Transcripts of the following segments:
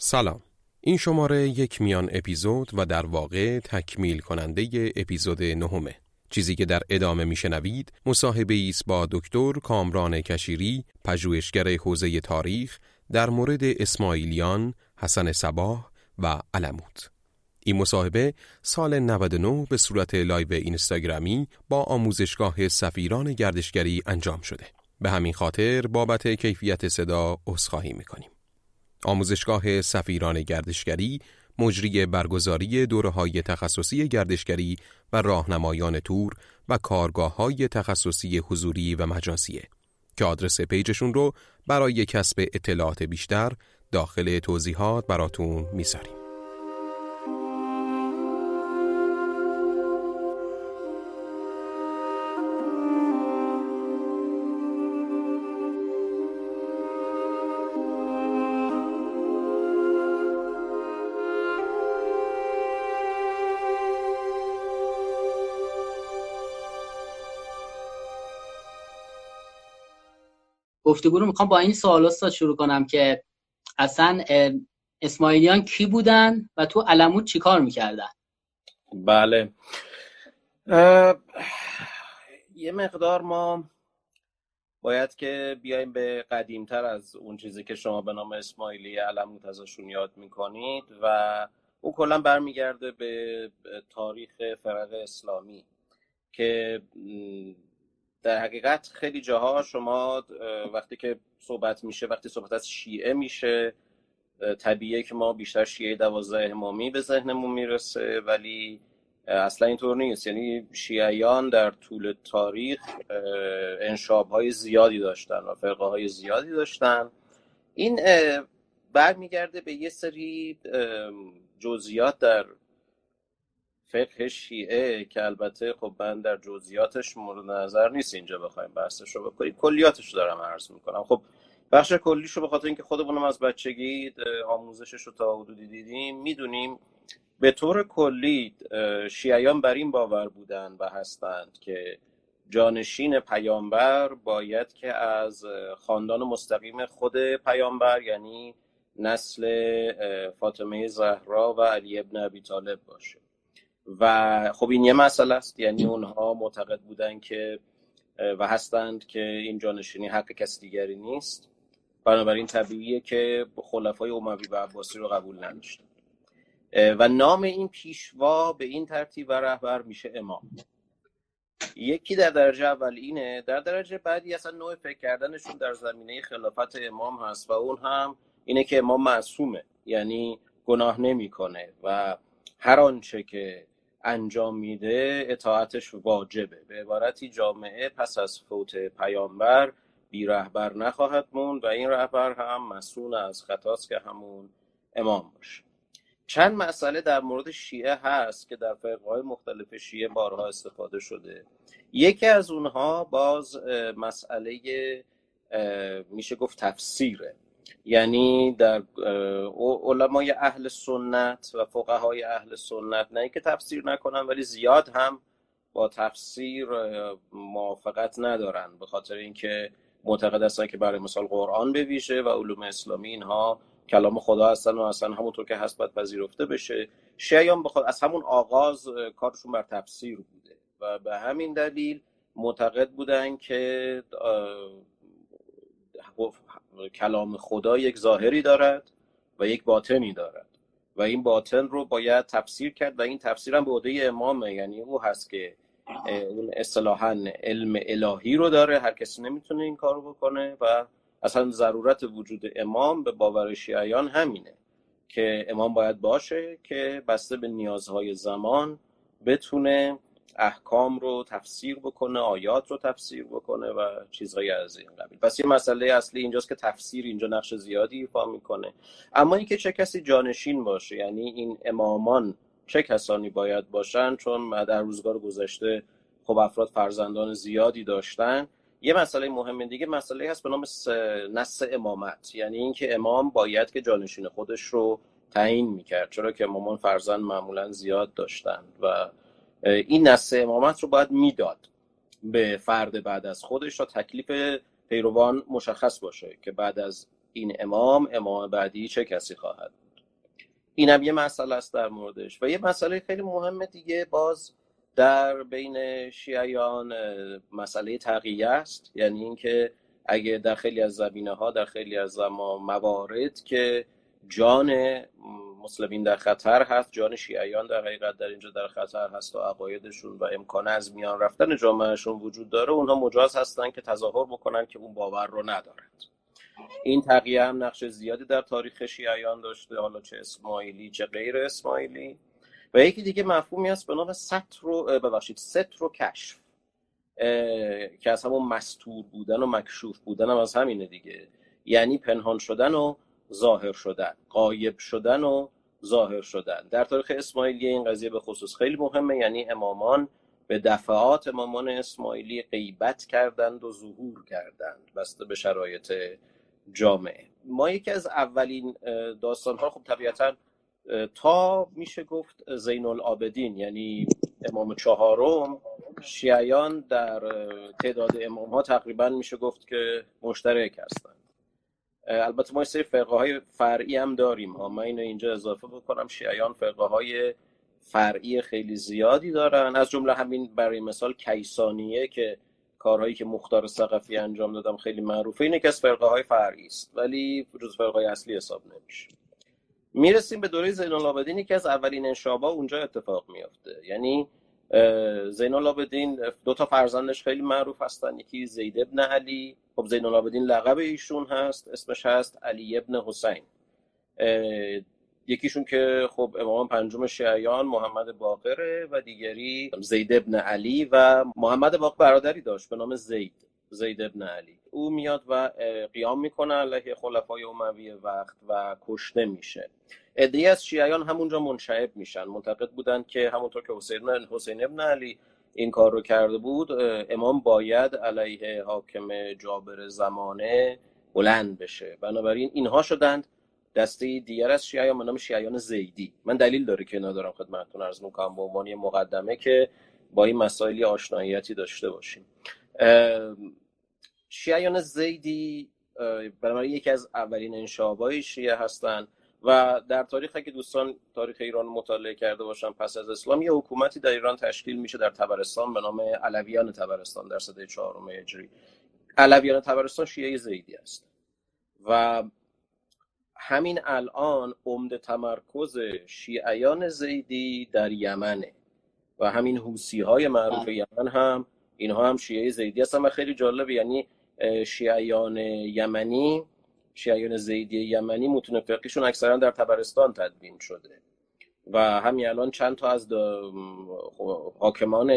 سلام این شماره یک میان اپیزود و در واقع تکمیل کننده اپیزود نهمه چیزی که در ادامه میشنوید مصاحبه است با دکتر کامران کشیری پژوهشگر حوزه تاریخ در مورد اسماعیلیان، حسن صباح و الموت. این مصاحبه سال 99 به صورت لایو اینستاگرامی با آموزشگاه سفیران گردشگری انجام شده. به همین خاطر بابت کیفیت صدا عذرخواهی می‌کنیم. آموزشگاه سفیران گردشگری مجری برگزاری دوره های تخصصی گردشگری و راهنمایان تور و کارگاه های تخصصی حضوری و مجازیه که آدرس پیجشون رو برای کسب اطلاعات بیشتر داخل توضیحات براتون می‌ذاریم. گفتگو رو می‌خوام با این سوال شروع کنم که اصلا اسماعیلیان کی بودن و تو علمود چیکار می‌کردن؟ بله. یه مقدار ما باید که بیایم به قدیمتر از اون چیزی که شما به نام اسماعیلی علموت ازشون یاد می‌کنید و اون کلا برمیگرده به تاریخ فرق اسلامی که در حقیقت خیلی جاها شما وقتی که صحبت میشه وقتی صحبت از شیعه میشه طبیعه که ما بیشتر شیعه دوازده امامی به ذهنمون می‌رسه ولی اصلا اینطور نیست. یعنی شیعیان در طول تاریخ انشاب های زیادی داشتن و فرقه های زیادی داشتن. این برمیگرده به یه سری جزئیات در فقه شیعه که البته خب من در جزئیاتش مورد نظر نیست اینجا بخوایم بحثش رو بکنیم. کلیاتش رو دارم عرض می‌کنم. خب بخش کلیش رو به اینکه خودمونم از بچگی آموزشش رو تا حدودی دیدیم می‌دونیم به طور کلی شیعیان بر این باور بودند و هستند که جانشین پیامبر باید که از خاندان مستقیم خود پیامبر یعنی نسل فاطمه زهرا و علی ابن ابی طالب باشه. و خب این یه مسئله است. یعنی اونها معتقد بودن که و هستند که این جانشینی حق کسی دیگری نیست. بنابراین طبیعیه که خلفای اموی و عباسی رو قبول نداشتن. و نام این پیشوا به این ترتیب و رهبر میشه امام. یکی در درجه اول اینه در درجه بعدی اصلا نوع فکر کردنشون در زمینه خلافت امام هست و اون هم اینه که امام معصومه. یعنی گناه نمی‌کنه و هر آنچه که انجام میده اطاعتش واجبه. به عبارتی جامعه پس از فوت پیامبر بی رهبر نخواهد موند و این رهبر هم مسئول از خطاست که همون امام باشه. چند مسئله در مورد شیعه هست که در فرقهای مختلف شیعه بارها استفاده شده. یکی از اونها باز مسئله میشه گفت تفسیره. یعنی در علمای اهل سنت و فقهای اهل سنت نه که تفسیر نکنن ولی زیاد هم با تفسیر موافقت ندارن به خاطر اینکه معتقد هستن که برای مثال قرآن بویژه و علوم اسلامی اینها کلام خدا هستن و اصلا همونطور که هست باید پذیرفته بشه. شیعیان بخواد از همون آغاز کارشون بر تفسیر بوده و به همین دلیل معتقد بودن که کلام خدا یک ظاهری دارد و یک باطنی دارد. و این باطن رو باید تفسیر کرد و این تفسیر هم به عهده امامه. یعنی او هست که اون اصطلاحا علم الهی رو داره. هر کسی نمی‌تونه این رو بکنه و اصلا ضرورت وجود امام به باور شیعیان همینه که امام باید باشه که بسته به نیازهای زمان بتونه احکام رو تفسیر بکنه آیات رو تفسیر بکنه و چیزهای از این قبیل. پس یه مسئله اصلی اینجاست که تفسیر اینجا نقش زیادی ایفا می‌کنه. اما اینکه چه کسی جانشین باشه یعنی این امامان چه کسانی باید باشن؟ چون در روزگار گذشته خب افراد فرزندان زیادی داشتن. یه مسئله مهم دیگه مسئله هست به نام نص امامت. یعنی اینکه امام باید که جانشین خودش رو تعیین می‌کرد. چرا که امامان فرزند معمولا زیاد داشتن و این نص امامت رو باید می‌داد به فرد بعد از خودش تا تکلیف پیروان مشخص باشه که بعد از این امام امام بعدی چه کسی خواهد اینم یه مسئله است در موردش و یه مسئله خیلی مهم دیگه باز در بین شیعیان مسئله تقیه است. یعنی اینکه اگه در خیلی از زمینه ها در خیلی از موارد که جان مسلمین در خطر هست جان شیعیان در حقیقت در اینجا در خطر هست و عقایدشون و امکان از میان رفتن جامعهشون وجود داره. اونها مجاز هستن که تظاهر بکنن که اون باور رو ندارند. این تقیه هم نقش زیادی در تاریخ شیعیان داشته حالا چه اسماعیلی چه غیر اسماعیلی. و یکی دیگه مفهومی هست به نام ستر رو ببخشید ستر و کشف. که از همون مستور بودن و مکشوف بودن هم از همینه دیگه. یعنی پنهان شدن و ظاهر شدن قایب شدن و ظاهر شدن. در تاریخ اسماعیلی این قضیه به خصوص خیلی مهمه یعنی امامان به دفعات امامان اسماعیلی غیبت کردند و ظهور کردند بسته به شرایط جامعه. ما یکی از اولین داستان ها خب طبیعتا تا میشه گفت زین العابدین یعنی امام چهارم شیعیان در تعداد امام ها تقریبا میشه گفت که مشترک هستند البته ما سری فرقه های فرعی هم داریم. ها من اینو اینجا اضافه بکنم. شیعیان فرقه های فرعی خیلی زیادی دارن. از جمله همین برای مثال کیسانیه که کارهایی که مختار سقفی انجام دادم خیلی معروفه. اینه که از فرقه های فرعی است. ولی جز فرقه های اصلی حساب نمیشه. می‌رسیم به دوره زین العابدین. که از اولین انشابا اونجا اتفاق میافته. یعنی زین العابدین دو تا فرزندش خیلی معروف هستن. یکی زید ابن علی خب زین العابدین لقب ایشون هست اسمش هست علی ابن حسین. یکیشون که خب امام پنجم شیعیان محمد باقره و دیگری زید ابن علی و محمد باقر برادری داشت به نام زید زید ابن علی. او میاد و قیام می‌کنه علیه خلفای اموی وقت و کشته میشه. ادعی از شیعیان همونجا منشعب میشن. معتقد بودن که همونطور که حسین حسین ابن علی این کار رو کرده بود امام باید علیه حاکم جابر زمانه بلند بشه. بنابراین اینها شدند دسته دیگر از شیعیان به نام شیعیان زیدی. من دلیل داره که ندارم خدمتتون عرض می‌کنم به عنوان مقدمه که با این مسائلی آشناییتی داشته باشیم. شیعیان زیدی برای یکی از اولین انشابای شیعه هستند. و در تاریخ اگه دوستان تاریخ ایران مطالعه کرده باشن پس از اسلام یه حکومتی در ایران تشکیل میشه در تبرستان به نام علویان تبرستان در سده چهارم هجری. علویان تبرستان شیعه زیدی است. و همین الان عمده تمرکز شیعیان زیدی در یمنه و همین حوسی های معروف یمن هم اینها هم شیعه زیدی هستن و خیلی جالب یعنی شیعیان یمنی شیعیان زیدی یمنی متون فقیشون اکثرا در تبرستان تدوین شده. و همین الان چند تا از حاکمان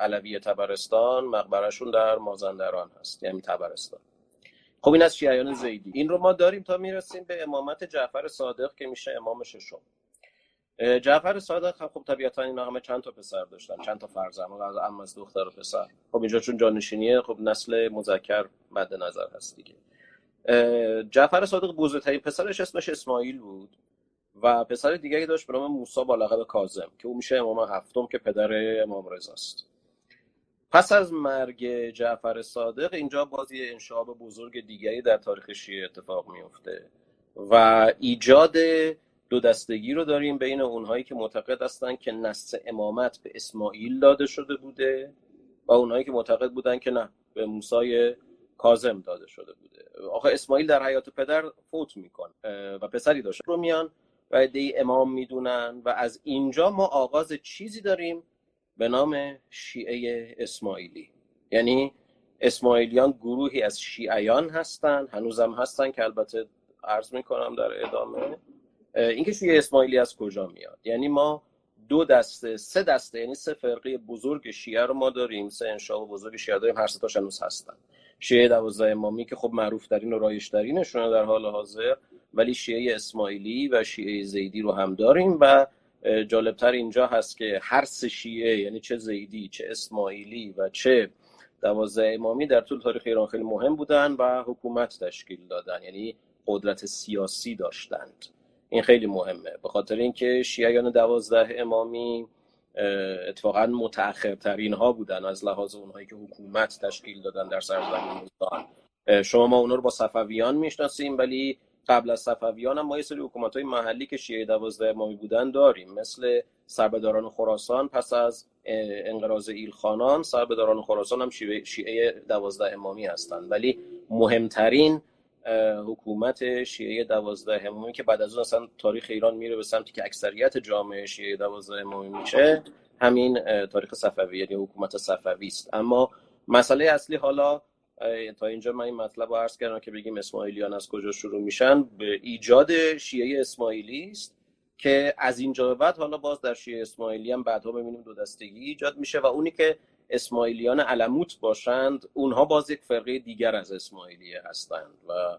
علوی تبرستان مقبرشون در مازندران هست یعنی تبرستان. خب این از شیعیان زیدی. این رو ما داریم تا می‌رسیم به امامت جعفر صادق که میشه امام ششم. جعفر صادق خب طبیعتا اینا همه چند تا پسر داشتن چند تا فرزند از ام از دختر و پسر. خب اینجا چون جانشینیه خب نسل مذکر مد نظر هست دیگه. جعفر صادق بزرگترین پسرش اسمش اسماعیل بود و پسر دیگری داشت به نام موسی با لقب کاظم که او میشه امام هفتم که پدر امام رضاست پس از مرگ جعفر صادق اینجا بازی انشاب بزرگ دیگری در تاریخ شیعه اتفاق میفته و ایجاد دو دستگی رو داریم بین اونهایی که معتقد هستن که نص امامت به اسماعیل داده شده بوده و اونهایی که معتقد بودن که نه به موسی کازم داده شده بوده. آخه اسماعیل در حیات پدر فوت می‌کنه و پسری داشته رو میان و عده امام می‌دونن و از اینجا ما آغاز چیزی داریم به نام شیعه اسماعیلی. یعنی اسماعیلیان گروهی از شیعیان هستن هنوزم هستن که البته عرض می‌کنم در ادامه. اینکه شیعه اسماعیلی از کجا میاد؟ یعنی ما دو دسته سه دسته یعنی سه فرقه بزرگ شیعه رو ما داریم سه انشاب بزرگ شیعه داریم هر سه تاش هستن. شیعه دوازده امامی که خب معروف ترین و رایش ترینشونه در حال حاضر ولی شیعه اسماعیلی و شیعه زیدی رو هم داریم و جالبتر اینجا هست که هر سه شیعه یعنی چه زیدی چه اسماعیلی و چه دوازده امامی در طول تاریخ ایران خیلی مهم بودن و حکومت تشکیل دادن یعنی قدرت سیاسی داشتند. این خیلی مهمه. به خاطر اینکه شیعیان دوازده امامی اتفاقا متأخرترین ها بودن از لحاظ اونهایی که حکومت تشکیل دادن در سرزمین شما ما اونا رو با صفویان می‌شناسیم ولی قبل از صفویان هم ما یه سری حکومت های محلی که شیعه دوازده امامی بودن داریم مثل سربداران خراسان پس از انقراض ایلخانان سربداران خراسان هم شیعه دوازده امامی هستند ولی مهمترین حکومت شیعه دوازده امامی که بعد از اون اصلا تاریخ ایران میره به سمتی که اکثریت جامعه شیعه دوازده امامی میشه همین تاریخ صفوی یعنی حکومت صفوی است. اما مسئله اصلی حالا تا اینجا من این مطلب رو عرض کردم که بگیم اسماعیلیان از کجا شروع میشن؟ به ایجاد شیعه اسماعیلی است که از اینجا بعد حالا باز در شیعه اسماعیلی هم بعدها ببینیم دو دستگی ایجاد میشه و اونی که اسماعیلیان علموت باشند اونها باز یک فرقه دیگر از اسماعیلیه هستند و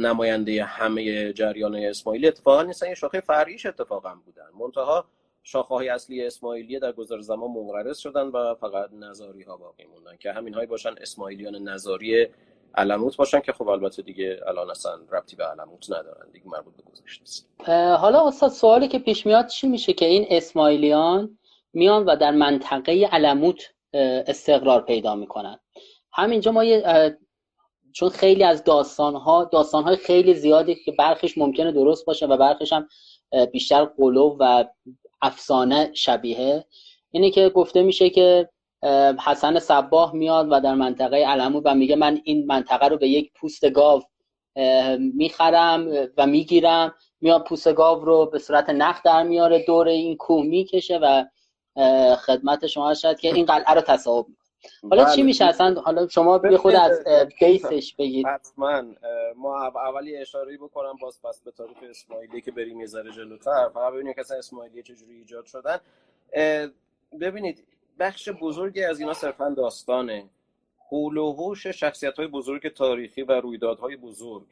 نماینده همه جریان اسماعیلی اتفاقا نیستن یه شاخه فرعیش اتفاقا بودن. منتها شاخه های اصلی اسماعیلیه در گذر زمان منقرض شدن و فقط نظاری ها باقی موندن. که همین هایی باشن اسماعیلیان نظاری علموت باشن که خب البته دیگه الان اصلا ربطی به علموت ندارن دیگه مربوط به گذشته است. حالا استاد سوالی که پیش میاد چی میشه که این اسماعیلیان میان و در منطقه علموت استقرار پیدا می‌کنن. همینجا ما یه چون خیلی از داستان ها داستان های خیلی زیادی که برخش ممکنه درست باشه و برخش هم بیشتر قلوب و افسانه شبیه اینه که گفته میشه که حسن صباه میاد و در منطقه علمو و میگه من این منطقه رو به یک پوست گاو می‌خرم و می‌گیرم. میاد پوست گاو رو به صورت نخ در میاره دور این کوه می‌کشه و خدمت شما شد که این قلعه رو تصاحب حالا چی بله. میشه اصلا؟ حالا شما به خود از بیسش بگید. حتما ما اولی اشاره بکنم باز پس به تاریخ اسماعیلی که بریم یه ذره جلوتر. فقط ببینید که اصلا اسماعیلی چجوری ایجاد شدن. ببینید بخش بزرگی از اینا صرفا داستانه. حول و حوش شخصیت های بزرگ تاریخی و رویدادهای بزرگ.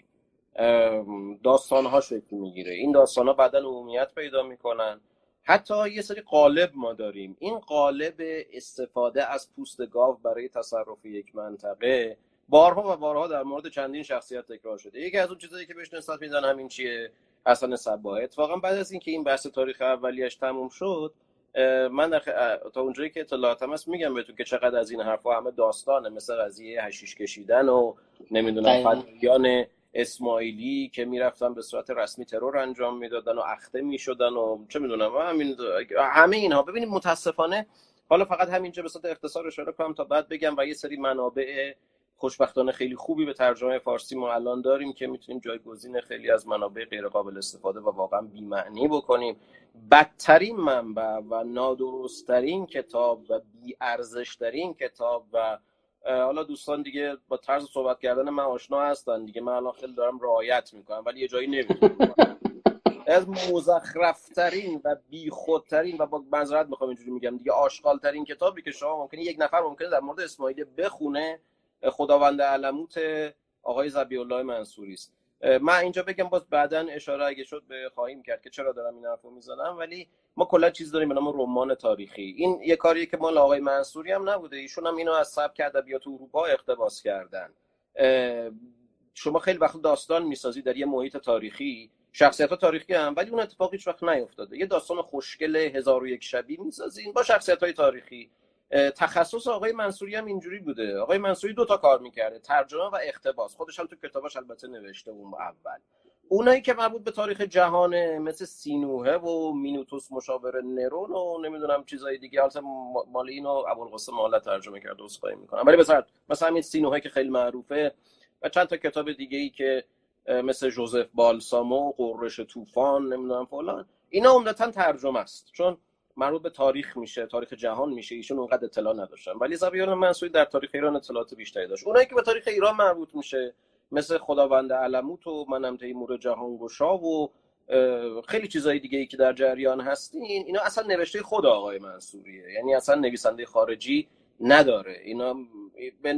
داستان ها شکل می‌گیره. این داستان ها بعدا عمومیت پیدا می‌کنن. حتی یه سری قالب ما داریم. این قالب استفاده از پوست گاو برای تصرف یک منطقه بارها و بارها در مورد چندین شخصیت تکرار شده. یکی از اون چیزایی که بهش نسبت میدن همین چیه؟ حسن صباه اتفاقا بعد از اینکه این بحث تاریخ اولیش تموم شد من در تا اونجایی که اطلاعاتم هست میگم بهتون که چقدر از این حرفها همه داستانه. مثل قضیه هشیش کشیدن و نمی‌دونم فدیان اسماعیلی که می‌رفتن به صورت رسمی ترور انجام می‌دادن و اخته می‌شدن و چه می‌دونم همین همه اینها. ببینید متاسفانه حالا فقط همینجا به صورت اختصار اشاره کنم تا بعد بگم و یه سری منابع خوشبختانه خیلی خوبی به ترجمه فارسی ما الان داریم که می‌تونیم جایگزین خیلی از منابع غیر قابل استفاده و واقعا بی‌معنی بکنیم. بدترین منبع و نادرستترین کتاب و بیارزشترین کتاب و حالا دوستان دیگه با طرز صحبت کردن من آشنا هستن دیگه. من الان خیلی دارم رعایت می‌کنم ولی یه جایی نمی‌دونم. از مزخرفترین و بیخودترین و با معذرت می‌خوام اینجوری میگم دیگه آشغالترین کتابی که شما ممکنه یک نفر ممکنه در مورد اسماعیل بخونه خداوند علموت آقای زبی الله منصوری است. من اینجا بگم باز بعدا اشاره اگه شد به خواهیم کرد که چرا دارم این حرفو می‌زنم ولی ما کلا چیز داریم به نام رمان تاریخی. این یه کاریه که مال آقای منصوری هم نبوده. ایشون هم اینو از سبک ادبیات اروپا اقتباس کردن. شما خیلی وقت داستان می‌سازی در یه محیط تاریخی شخصیت ها تاریخی هم ولی اون اتفاق هیچ وقت نیفتاده. یه داستان خوشگل هزار و یک شبی می‌سازین با شخصیت های تاریخی. تخصص آقای منصوری هم اینجوری بوده. آقای منصوری دو تا کار می‌کرده ترجمه و اقتباس. خودش هم تو کتابش البته نوشته اون اول. اونایی که مربوط به تاریخ جهانه مثل سینوهه و مینوتوس مشاور نرون و نمی‌دونم چیزای دیگه البته مال اینو ابوالقاسم مالا ترجمه کرده اسخای می‌کنم. ولی مثلا مثلا همین سینوهه که خیلی معروفه و چند تا کتاب دیگه ای که مثل جوزف بالسامو قررش طوفان نمی‌دونم فلان اینا عمدتا ترجمه است. چون مربوط به تاریخ میشه تاریخ جهان میشه ایشون اونقدر اطلاع نداشتن. ولی زبیان منصوری در تاریخ ایران اطلاعات بیشتری داشت. اونایی که به تاریخ ایران مربوط میشه مثل خداوند علموت و منم تیمور جهانگشا و خیلی چیزای دیگه ای که در جریان هستین اینا اصلا نوشته خود آقای منصوریه. یعنی اصلا نویسنده خارجی نداره. اینا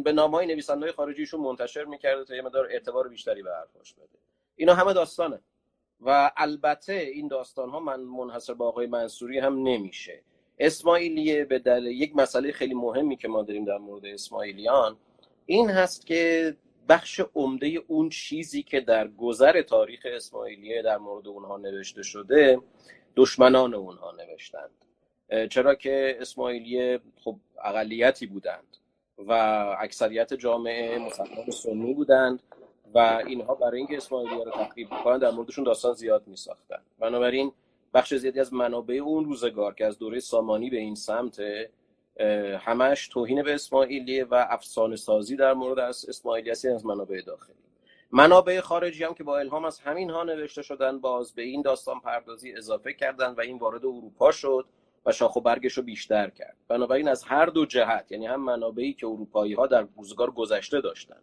به نام های نویسنده خارجیشون منتشر می‌کرده تا یه مدار اعتبار بیشتری به حرفاش بده. اینا همه داستانه. و البته این داستان ها من منحصر به آقای منصوری هم نمیشه. اسماعیلیه به دلیل یک مسئله خیلی مهمی که ما داریم در مورد اسماعیلیان این هست که بخش عمده اون چیزی که در گذر تاریخ اسماعیلیه در مورد اونها نوشته شده دشمنان اونها نوشتند. چرا که اسماعیلیه خب اقلیتی بودند و اکثریت جامعه مسلمان سنی بودند. و اینها برای اینکه اسماعیلی رو تخریب کنن در موردشون داستان زیاد میساختن. بنابراین بخش زیادی از منابع اون روزگار که از دوره سامانی به این سمت همش توهین به اسماعیلی و افسانه سازی در مورد از اسماعیلی از منابع داخلی. منابع خارجی هم که با الهام از همین ها نوشته شدن باز به این داستان پردازی اضافه کردن و این وارد اروپا شد و شاخ و برگش رو بیشتر کرد. بنابراین از هر دو جهت یعنی هم منابعی که اروپایی ها در روزگار گذشته داشتند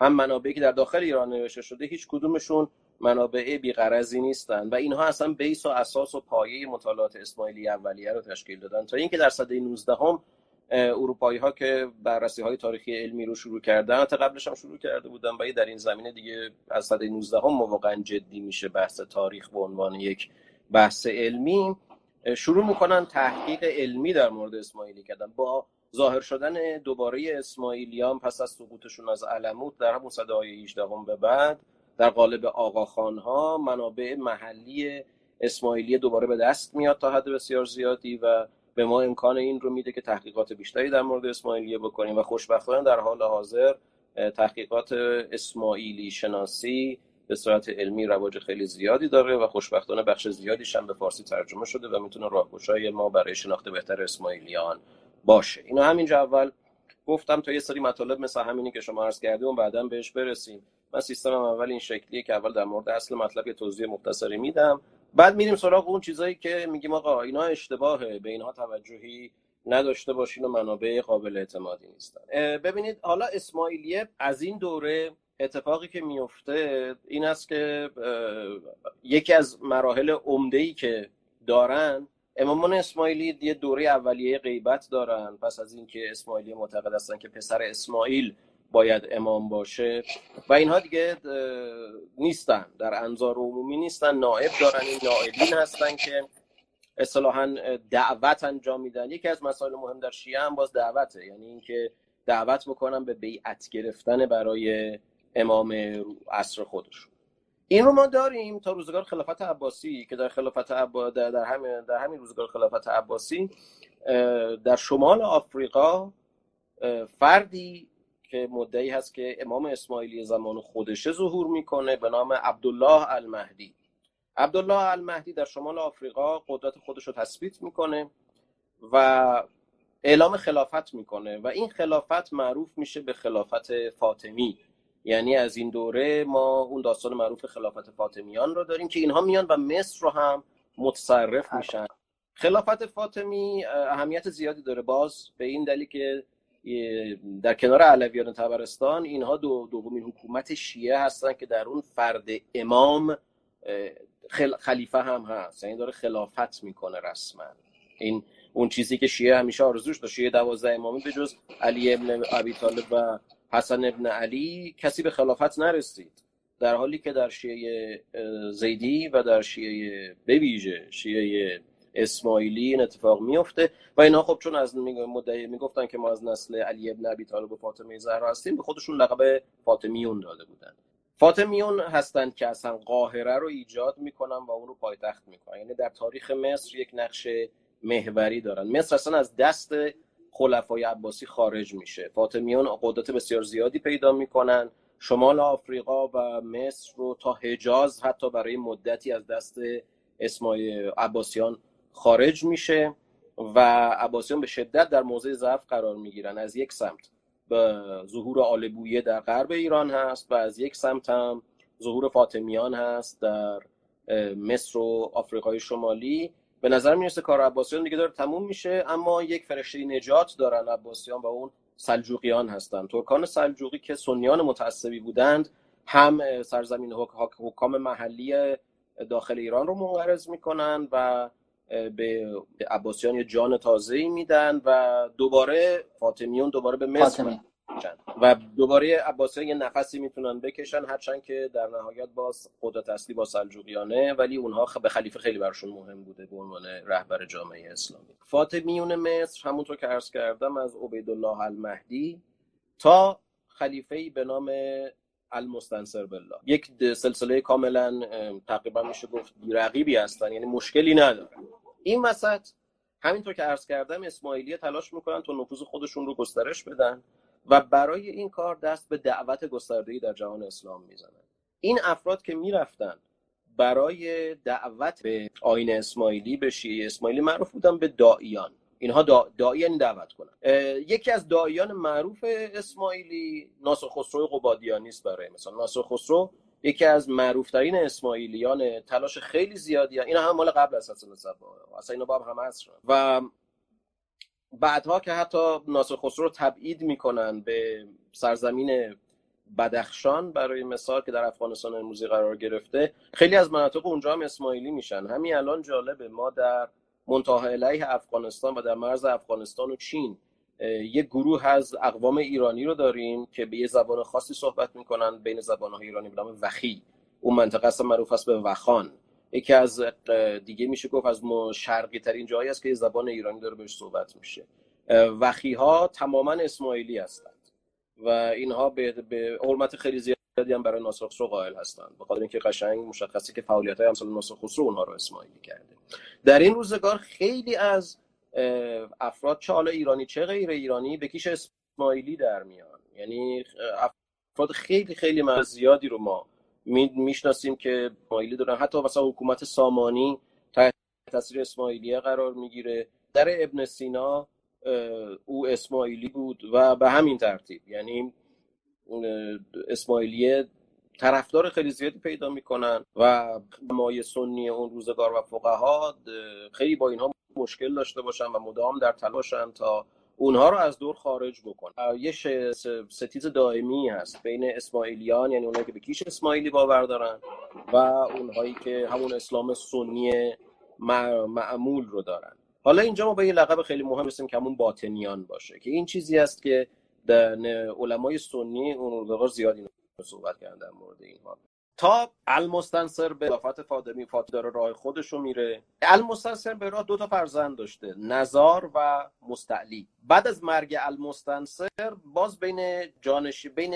هم منابعی که در داخل ایران نوشته شده هیچ کدومشون منابع بیغرضی نیستند و اینها اصلا بیس و اساس و پایه مطالعات اسماعیلی اولیه رو تشکیل دادن. تا اینکه در سده 19 هم اروپایی ها که بررسی های تاریخی علمی رو شروع کردن حتی قبلش هم شروع کرده بودن و در این زمینه دیگه از سده 19 هم واقعا جدی میشه بحث تاریخ به عنوان یک بحث علمی شروع می‌کنن تحقیق علمی در مورد اسماعیلی کردن. با ظاهر شدن دوباره اسماعیلیان پس از سقوطشون از علموت در همون صده های 18 به بعد در قالب آقاخان ها منابع محلی اسماعیلی دوباره به دست میاد تا حد بسیار زیادی و به ما امکان این رو میده که تحقیقات بیشتری در مورد اسماعیلیه بکنیم و خوشبختانه در حال حاضر تحقیقات اسماعیلی شناسی به صورت علمی رواج خیلی زیادی داره و خوشبختانه بخش زیادیش هم به فارسی ترجمه شده و می‌تونه راهگشای ما برای شناخت بهتر اسماعیلیان باشه. اینو همینجا اول گفتم تا یه سری مطالب مثل همینی که شما عرض کردیم بعدا بهش برسیم. من سیستمم اول این شکلیه که اول در مورد اصل مطلب یه توضیح مختصری میدم. بعد میریم سراغ اون چیزایی که میگیم آقا اینا اشتباهه به اینها توجهی نداشته باشین و منابع قابل اعتمادی نیستن. ببینید حالا اسماعیلیه از این دوره اتفاقی که میفته این است که یکی از مراحل عمده ای که دارن امامان اسماعیلی یه دوره اولیه غیبت دارن. پس از اینکه اسماعیلی معتقد هستن که پسر اسماعیل باید امام باشه و اینها دیگه نیستن. در انظار عمومی نیستن. نائب دارن. این نائبین هستن که اصطلاحا دعوت انجام میدن. یکی از مسائل مهم در شیعه هم باز دعوته. یعنی اینکه دعوت بکنن به بیعت گرفتن برای امام عصر خودشون. این رو ما داریم تا روزگار خلافت عباسی که در خلافت عبا در, همین در همین روزگار خلافت عباسی در شمال آفریقا فردی که مدعی هست که امام اسماعیلی زمان خودشه ظهور می‌کنه به نام عبدالله المهدی. عبدالله المهدی در شمال آفریقا قدرت خودش رو تثبیت می‌کنه و اعلام خلافت می‌کنه و این خلافت معروف میشه به خلافت فاطمی. یعنی از این دوره ما اون داستان معروف خلافت فاطمیان رو داریم که اینها میان و مصر رو هم متصرف میشن. خلافت فاطمی اهمیت زیادی داره. باز به این دلیل که در کنار علویان تبرستان اینها دو دومین حکومت شیعه هستن که در اون فرد امام خلیفه هم هست. یعنی داره خلافت می‌کنه رسما. این اون چیزی که شیعه همیشه آرزوش داشت. شیعه دوازده امامی به جز علی ابن ابی طالب و حسن ابن علی کسی به خلافت نرسید در حالی که در شیعه زیدی و در شیعه بویژه شیعه اسماعیلی این اتفاق میفته و اینا خب چون از مدعی می‌گفتن که ما از نسل علی ابن ابی طالب و فاطمه زهرا هستیم به خودشون لقب فاطمیون داده بودن. فاطمیون هستند که اصلا قاهره رو ایجاد می‌کنن و اون رو پایتخت می‌کنن. یعنی در تاریخ مصر یک نقش محوری دارن. مصر اصلا از دست خلفای عباسی خارج میشه. فاطمیون قدرت بسیار زیادی پیدا می‌کنن. شمال آفریقا و مصر رو تا حجاز حتی برای مدتی از دست اسمای عباسیان خارج میشه و عباسیان به شدت در موضع ضعف قرار می‌گیرن. از یک سمت به ظهور آل بویه در غرب ایران هست و از یک سمت هم ظهور فاطمیان هست در مصر و آفریقای شمالی. به نظر می‌رسه کار عباسیان دیگه داره تموم میشه اما یک فرشته نجات دارن عباسیان و اون سلجوقیان هستن. ترکان سلجوقی که سنیان متعصبی بودند هم سرزمین حکام محلی داخل ایران رو منقرض می‌کنن و به عباسیان یه جان تازه میدن و دوباره فاطمیون دوباره به مصر و دوباره عباسیان یه نفسی می‌تونن بکشن هرچند که در نهایت باز قدرت اصلی با سلجوقیانه ولی اونها به خلیفه خیلی برشون مهم بوده به عنوان رهبر جامعه اسلامی. فاطمیون مصر همونطور که عرض کردم از عبیدالله المهدی تا خلیفه به نام المستنصر بالله. یک سلسله کاملا تقریبا میشه گفت رقیبی هستن یعنی مشکلی ندارن. این وسط همینطور که عرض کردم اسماعیلیه تلاش می‌کنن تا نفوذ خودشون رو گسترش بدن. و برای این کار دست به دعوت گسترده‌ای در جهان اسلام می‌زنن. این افراد که می‌رفتن برای دعوت به آین اسماعیلی به شیعه اسماعیلی معروف بودن به دائیان اینها دا... دعوت کنن. یکی از دائیان معروف اسماعیلی ناصر خسرو قبادیانی است برای مثلا ناصر خسرو یکی از معروفترین اسماعیلیان تلاش خیلی زیادی اینا هم مال قبل از صبا اصلا اینا با هم همه و بعدها که حتی ناصر خسرو رو تبعید می‌کنن به سرزمین بدخشان برای مثال که در افغانستان امروزی قرار گرفته خیلی از مناطق اونجا هم اسماعیلی میشن. همین الان جالبه ما در منتها علیه افغانستان و در مرز افغانستان و چین یک گروه از اقوام ایرانی رو داریم که به یه زبان خاصی صحبت می‌کنن بین زبانهای ایرانی به نام وخی. اون منطقه اصلا معروف است به وخان. یکی از دیگه میشه گفت از شرقی ترین جایی است که زبان ایرانی داره بهش صحبت میشه. وخی ها تماما اسماعیلی هستند و اینها به, به حرمت خیلی زیادی هم برای ناصر خسرو قائل هستند. به خاطر اینکه قشنگ مشخصی که فعالیت های امثال ناصر خسرو اونها رو اسماعیلی کرده. در این روزگار خیلی از افراد چه حالا ایرانی چه غیر ایرانی به کیش اسماعیلی در میان. یعنی افراد خیلی خیلی زیادی رو ما می‌شناسیم که اسماعیلی دارن. حتی مثلا حکومت سامانی تحت تاثیر اسماعیلیه قرار می‌گیره. در ابن سینا او اسماعیلی بود و به همین ترتیب. یعنی اسماعیلیه طرفدار خیلی زیادی پیدا می‌کنن و مای سنی اون روزگار و فقها خیلی با اینها مشکل داشته باشن و مدام در تلاشن تا اونها رو از دور خارج بکن. یه ستیز دائمی هست بین اسماعیلیان یعنی اونایی که به کیش اسماعیلی باور دارن و اونهایی که همون اسلام سنی معمول رو دارن. حالا اینجا ما به یه لقب خیلی مهم رسیم که همون باطنیان باشه که این چیزی است که در علمای سنی اون روزگار زیادی صحبت کردن در مورد اینها. تا المستنصر به وفات فاطمی فاطمی داره راه خودش رو میره. المستنصر به راه دو تا فرزند داشته نزار و مستعلی. بعد از مرگ المستنصر باز بین جانشی بین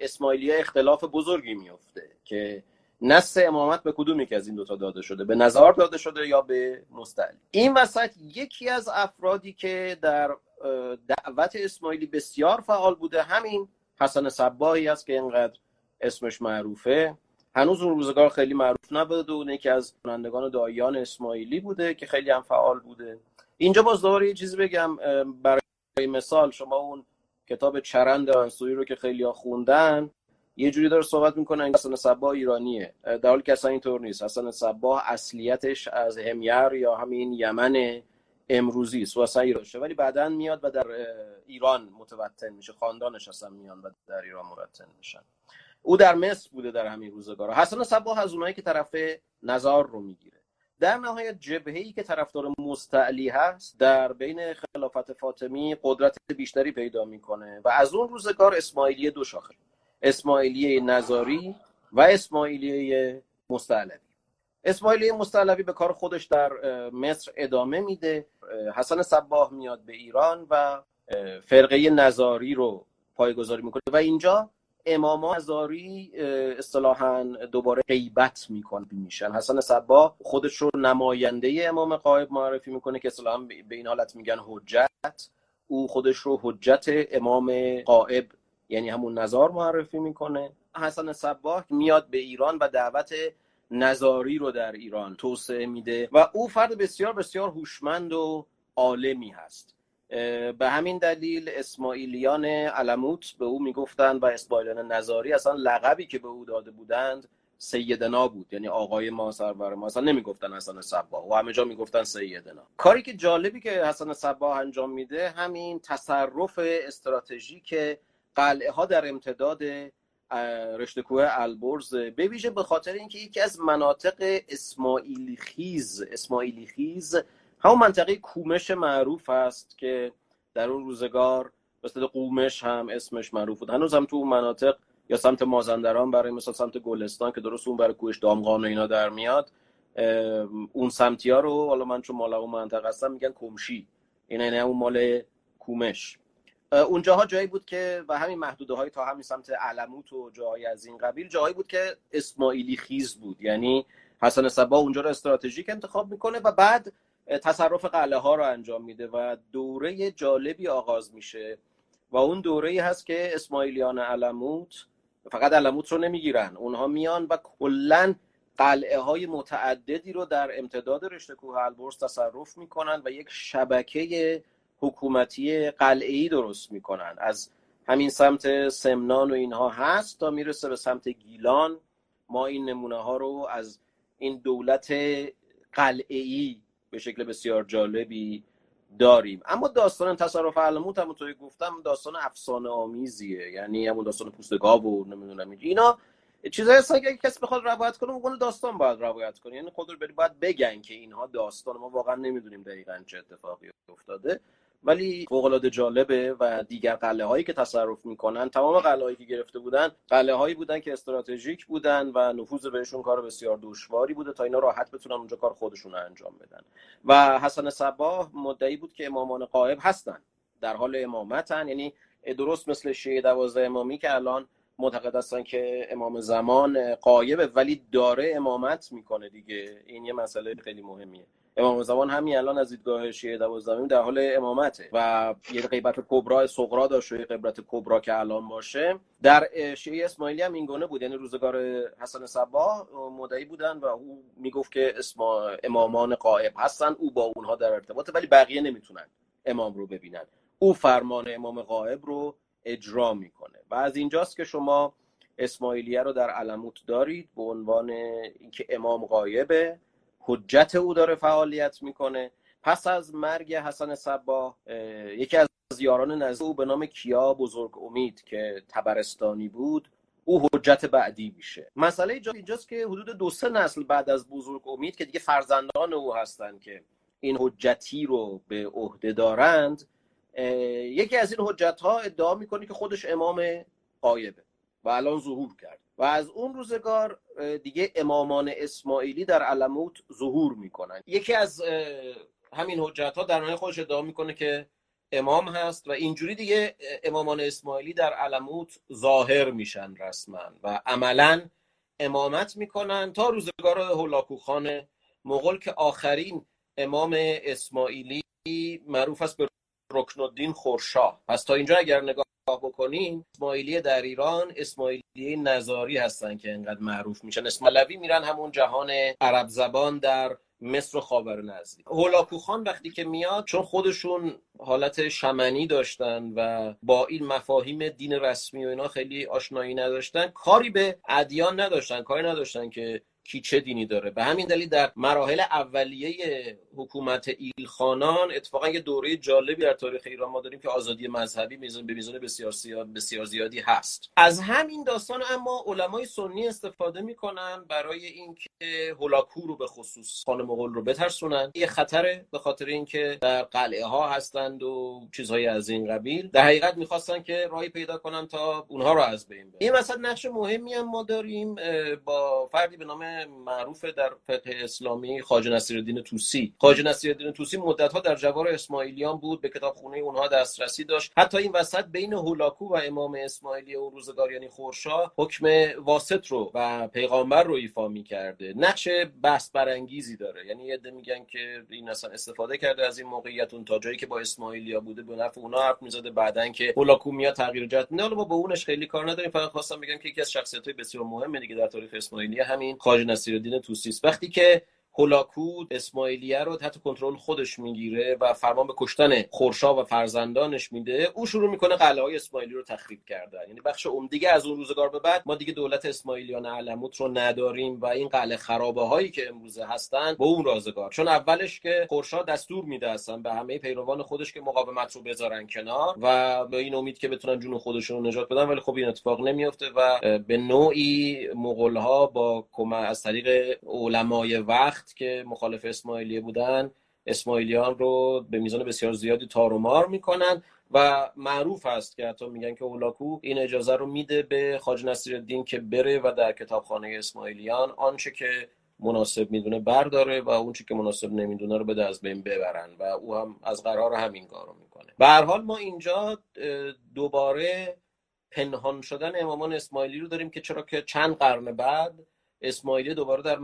اسماعیلیه اختلاف بزرگی میفته که نص امامت به کدومی که از این دوتا داده شده به نظار داده شده یا به مستعلی. این وسط یکی از افرادی که در دعوت اسماعیلی بسیار فعال بوده همین حسن صباهی است که اینقدر اسمش معروفه. هنوز اون روزگار خیلی معروف نبوده و یکی از کنندگان دایان اسماعیلی بوده که خیلی هم فعال بوده. اینجا باز دوباره یه چیزی بگم برای مثال شما اون کتاب چرند انسوی رو که خیلی ها خوندن یه جوری داره صحبت می‌کنه این حسن صبا ایرانیه. در حالی که اصلا اینطور نیست. حسن صبا اصلیتش از همیر یا همین یمن امروزی است و ولی بعدا میاد و در ایران متوطن میشه. خاندانش اصلا میان و در ایران مرتن میشن. او در مصر بوده در همین روزگار حسن صباح از اونایی که طرف نظار رو می‌گیره. در نهایت جبهه ای که طرفدار مستعلی هست در بین خلافت فاطمی قدرت بیشتری پیدا می‌کنه و از اون روزگار اسماعیلی دو شاخه. اسماعیلیه نظاری و اسماعیلیه مستعلوی. اسماعیلی مستعلوی به کار خودش در مصر ادامه میده. حسن صباح میاد به ایران و فرقه نظاری رو پایگذاری می‌کنه و اینجا امام نظاری اصطلاحا دوباره غیبت می‌کنه. میشن. حسن صبا خودش رو نماینده امام قائب معرفی می‌کنه که اصطلاحا به این حالت میگن حجت. او خودش رو حجت امام قائب یعنی همون نظار معرفی می‌کنه. حسن صبا میاد به ایران و دعوت نظاری رو در ایران توسعه میده و او فرد بسیار بسیار هوشمند و عالمی هست. به همین دلیل اسماعیلیان علموت به او می‌گفتند و اسماعیلیان نظاری اصلا لقبی که به او داده بودند سیدنا بود. یعنی آقای ما سرور ما اصلا نمی‌گفتن حسن صبا. و همه جا می‌گفتن سیدنا. کاری که جالبی که حسن صبا انجام میده همین تصرف استراتژیک قلعه ها در امتداد رشته کوه البرز به ویژه به خاطر اینکه یکی از مناطق اسماعیلی خیز اسماعیلی خیز همون منطقه کومش معروف است که در اون روزگار مثل قومش هم اسمش معروف بود. هنوز هم تو اون مناطق یا سمت مازندران برای مثلا سمت گلستان که درست اون برای کوهش دامغان و اینا در میاد اون سمتی ها رو حالا من چون مال اون منطقه هستم میگن کمشی. این یعنی اون مال کومش. اونجاها جایی بود که و همین محدوده های تا همین سمت علموت و جایی از این قبیل جایی بود که اسماعیلی خیز بود. یعنی حسن صبا اونجا رو استراتژیک انتخاب می‌کنه و بعد تصرف قلعه ها رو انجام میده و دوره جالبی آغاز میشه و اون دوره ای هست که اسماعیلیان علموت فقط علموت رو نمی‌گیرن اونها میان و کلا قلعه های متعددی رو در امتداد رشته کوه البرز تصرف می‌کنن و یک شبکه حکومتی قلعه ای درست می‌کنن. از همین سمت سمنان و اینها هست تا می‌رسه به سمت گیلان. ما این نمونه ها رو از این دولت قلعه ای به شکل بسیار جالبی داریم. اما داستان تصرف علموت هم توی گفتم داستان افسانه آمیزیه یعنی همون داستان پوست گاو و نمی‌دونم اینا چیزایی هستن که کسی بخواد روایت کنه اون داستان باید روایت کنه. یعنی خود رو باید بگن که اینها داستان ما واقعا نمی‌دونیم دقیقا چه اتفاقی افتاده. ولی فوق العاده جالبه و دیگر قلعه هایی که تصرف می‌کنن تمام قلعه هایی که گرفته بودن قلعه هایی بودن که استراتژیک بودن و نفوذ بهشون کار بسیار دشواری بوده تا اینا راحت بتونن اونجا کار خودشون رو انجام بدن. و حسن صباه مدعی بود که امامان قائب هستن. در حال امامتن یعنی درست مثل شیعه دوازده امامی که الان معتقد هستن که امام زمان قایبه ولی داره امامت می‌کنه دیگه. این یه مسئله خیلی مهمیه. امام زمان همین الان از دیدگاه شیعه دوازدهمی در حال امامته و یه غیبت کبرا صغرا داشت و یه غیبت کبرا که الان باشه. در شیعه اسماعیلی هم این گونه بود. یعنی روزگار حسن صبا مدعی بودن و او می‌گفت که اسما امامان قائب هستن. او با اونها در ارتباطه ولی بقیه نمی‌تونن امام رو ببینن. او فرمان امام قائب رو اجرا می‌کنه. و از اینجاست که شما اسماعیلیه رو در علموت دارید به عنوان اینکه امام قایبه. حجت او داره فعالیت می‌کنه. پس از مرگ حسن صبا یکی از یاران نزد او به نام کیا بزرگ امید که تبرستانی بود او حجت بعدی میشه. مسئله اینجاست که حدود دو سه نسل بعد از بزرگ امید که دیگه فرزندان او هستند که این حجتی رو به عهده دارند یکی از این حجت ها ادعا می‌کنه که خودش امام قایبه و الان ظهور کرد و از اون روزگار دیگه امامان اسماعیلی در علموت ظهور می‌کنن. یکی از همین حجت ها در نهایت خودش ادعا می‌کنه که امام هست و اینجوری دیگه امامان اسماعیلی در علموت ظاهر میشن رسما و عملا امامت می‌کنن تا روزگار هولاکو خان مغول که آخرین امام اسماعیلی معروف است به رکن الدین خورشاه. پس تا اینجا اگر نگاه بکنیم اسماعیلی در ایران اسماعیلی نظاری هستن که انقدر معروف میشن. اسماعیلی میرن همون جهان عرب زبان در مصر و خاور نزدیک. هولاکوخان وقتی که میاد چون خودشون حالت شمنی داشتن و با این مفاهیم دین رسمی و اینا خیلی آشنایی نداشتن کاری به ادیان نداشتن کاری نداشتن که کی چه دینی داره. به همین دلیل در مراحل اولیه حکومت ایلخانان اتفاقا یه دوره جالبی در تاریخ ایران ما داریم که آزادی مذهبی میزان به میزان بسیار, بسیار زیادی هست. از همین داستان اما علمای سنی استفاده می‌کنن برای اینکه هولاکو رو به خصوص خان مغول رو بترسونن. یه خطره به خاطر اینکه در قلعه ها هستند و چیزهایی از این قبیل. در حقیقت می‌خواستن که راهی پیدا کنن تا اونها رو از بین ببرن این مثلا نقش مهمی هم ما داریم با فردی به نام معروف در فقه اسلامی خواجه نصیرالدین توسی خواجه نصیرالدین توسی مدت ها در جوار اسماعیلیان بود به کتابخونه اونها دسترسی داشت. حتی این وسط بین هولاکو و امام اسماعیلی اون روزگار یعنی خورشا حکم واسط رو و پیغامبر رو ایفا کرده نقش بحث برانگیزی داره. یعنی یه میگن که این اصلا استفاده کرده از این موقعیت اون تا جایی که با اسماعیلیا بوده به نفع اونا حرف می‌زده. بعدن که هولاکو میاد تغییر جهت. نه ما با اونش خیلی کار نداریم. فقط خواستم بگم که یکی از شخصیت‌های بسیار مهمه دیگه در تاریخ اسماعیلی همین خواجه نصیرالدین توسی وقتی که هولاکو اسماعیلیه رو تحت کنترل خودش می‌گیره و فرمان به کشتن خورشا و فرزندانش میده. او شروع می‌کنه قلعه های اسماعیلی رو تخریب کردن. یعنی بخش دیگه از اون روزگار به بعد ما دیگه دولت اسماعیلیان علموت رو نداریم و این قلعه خرابه هایی که امروزه هستن با اون رازگار. چون اولش که خورشا دستور میده اصلا به همه پیروان خودش که مقاومت رو بذارن کنار و به این امید که بتونن جون خودشون رو نجات بدن ولی خب این اتفاق نمیافته و به نوعی مغول ها با کمک از طریق علمای وقت که مخالف اسماعیلیه بودن اسماعیلیان رو به میزان بسیار زیادی تار و مار می‌کنن و معروف است که حتی میگن که اولاکو این اجازه رو میده به خاج نصیرالدین که بره و در کتابخانه اسماعیلیان آنچه که مناسب می‌دونه برداره و اون که مناسب نمی‌دونه رو بده از بین ببرن و او هم از قرار همین کارو می‌کنه. به هر حال ما اینجا دوباره پنهان شدن امامان اسماعیلی رو داریم که چرا که چند قرن بعد اسماعیلی دوباره در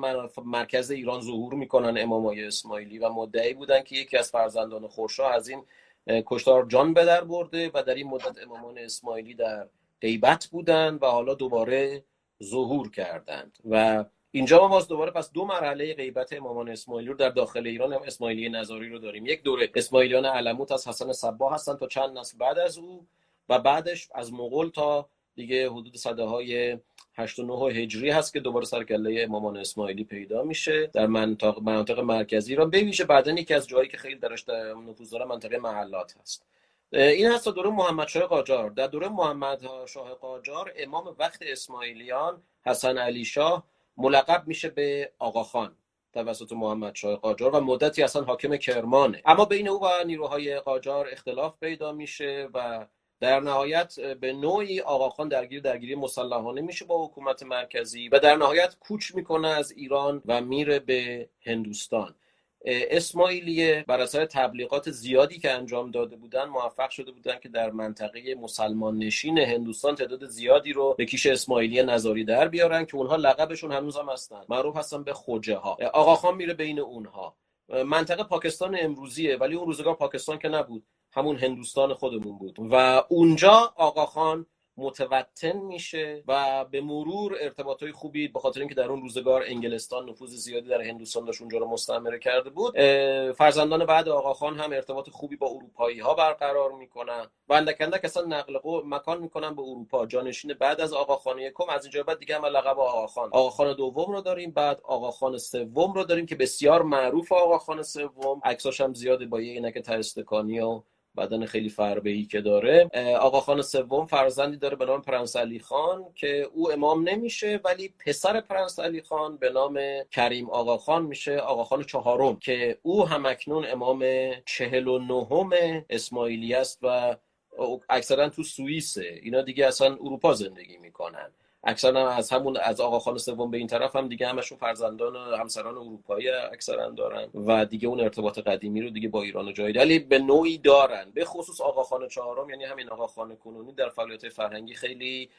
مرکز ایران ظهور می‌کنن امامای اسماعیلی و مدعی بودن که یکی از فرزندان خورشاه از این کشتار جان به در برده و در این مدت امامان اسماعیلی در غیبت بودند و حالا دوباره ظهور کردند. و اینجا ما باز دوباره پس دو مرحله غیبت امامان اسماعیلی رو در داخل ایران هم اسماعیلی نظاری رو داریم. یک دوره اسماعیلیان علموت از حسن صبا هستن تا چند نسل بعد از او و بعدش از مغول تا دیگه حدود صده های 8 و 9 هجری هست که دوباره سرکله امامان اسماعیلی پیدا میشه در منطقه مناطق مرکزی ایران. بویژه بعدا یکی از جایی که خیلی درش نفوذ داره منطقه محلات هست. این هست دوره محمد شاه قاجار. در دوره محمد شاه قاجار امام وقت اسماعیلیان حسن علی شاه ملقب میشه به آقاخان توسط محمد شاه قاجار و مدتی اصلا حاکم کرمانه. اما بین او و نیروهای قاجار اختلاف پیدا میشه و در نهایت به نوعی آقاخان درگیر درگیری مسلحانه میشه با حکومت مرکزی و در نهایت کوچ می‌کنه از ایران و میره به هندوستان. اسماعیلیه بر اثر تبلیغات زیادی که انجام داده بودن موفق شده بودن که در منطقه مسلمان نشین هندوستان تعداد زیادی رو به کیش اسماعیلی نظاری در بیارن که اونها لقبشون هنوز هم هستن. معروف هستن به خوجه ها آقاخان میره بین اونها. منطقه پاکستان امروزیه ولی اون روزگار پاکستان که نبود. همون هندوستان خودمون بود. و اونجا آقاخان متوطن میشه و به مرور ارتباط های خوبی به خاطر اینکه در اون روزگار انگلستان نفوذ زیادی در هندوستان داشت اونجا رو مستعمره کرده بود فرزندان بعد آقاخان هم ارتباط خوبی با اروپایی ها برقرار می‌کنن. و اندک اندک اصلا نقل مکان می‌کنن به اروپا. جانشین بعد از آقاخان یکم از اینجا بعد دیگه هم لقب آقاخان آقاخان دوم رو داریم بعد آقاخان سوم رو داریم که بسیار معروف آقاخان سوم. عکساش هم زیاده با یه عینک ترستکانی و بدن خیلی فربه ای که داره. آقا خان سوم فرزندی داره به نام پرنس علی خان که او امام نمیشه ولی پسر پرنس علی خان به نام کریم آقا خان میشه آقا خان چهارم که او هم‌اکنون امام چهل و نهم اسماعیلی است و اکثرا تو سوئیسه. اینا دیگه اصلا اروپا زندگی می‌کنن. اکثرا از همون از آقا خان سوم به این طرف هم دیگه همشون فرزندان و همسران اروپایی اکثرا دارن و دیگه اون ارتباط قدیمی رو دیگه با ایران و جایی ولی به نوعی دارن. به خصوص آقا خان چهارم یعنی همین آقا خان کنونی در فعالیت فرهنگی خیلی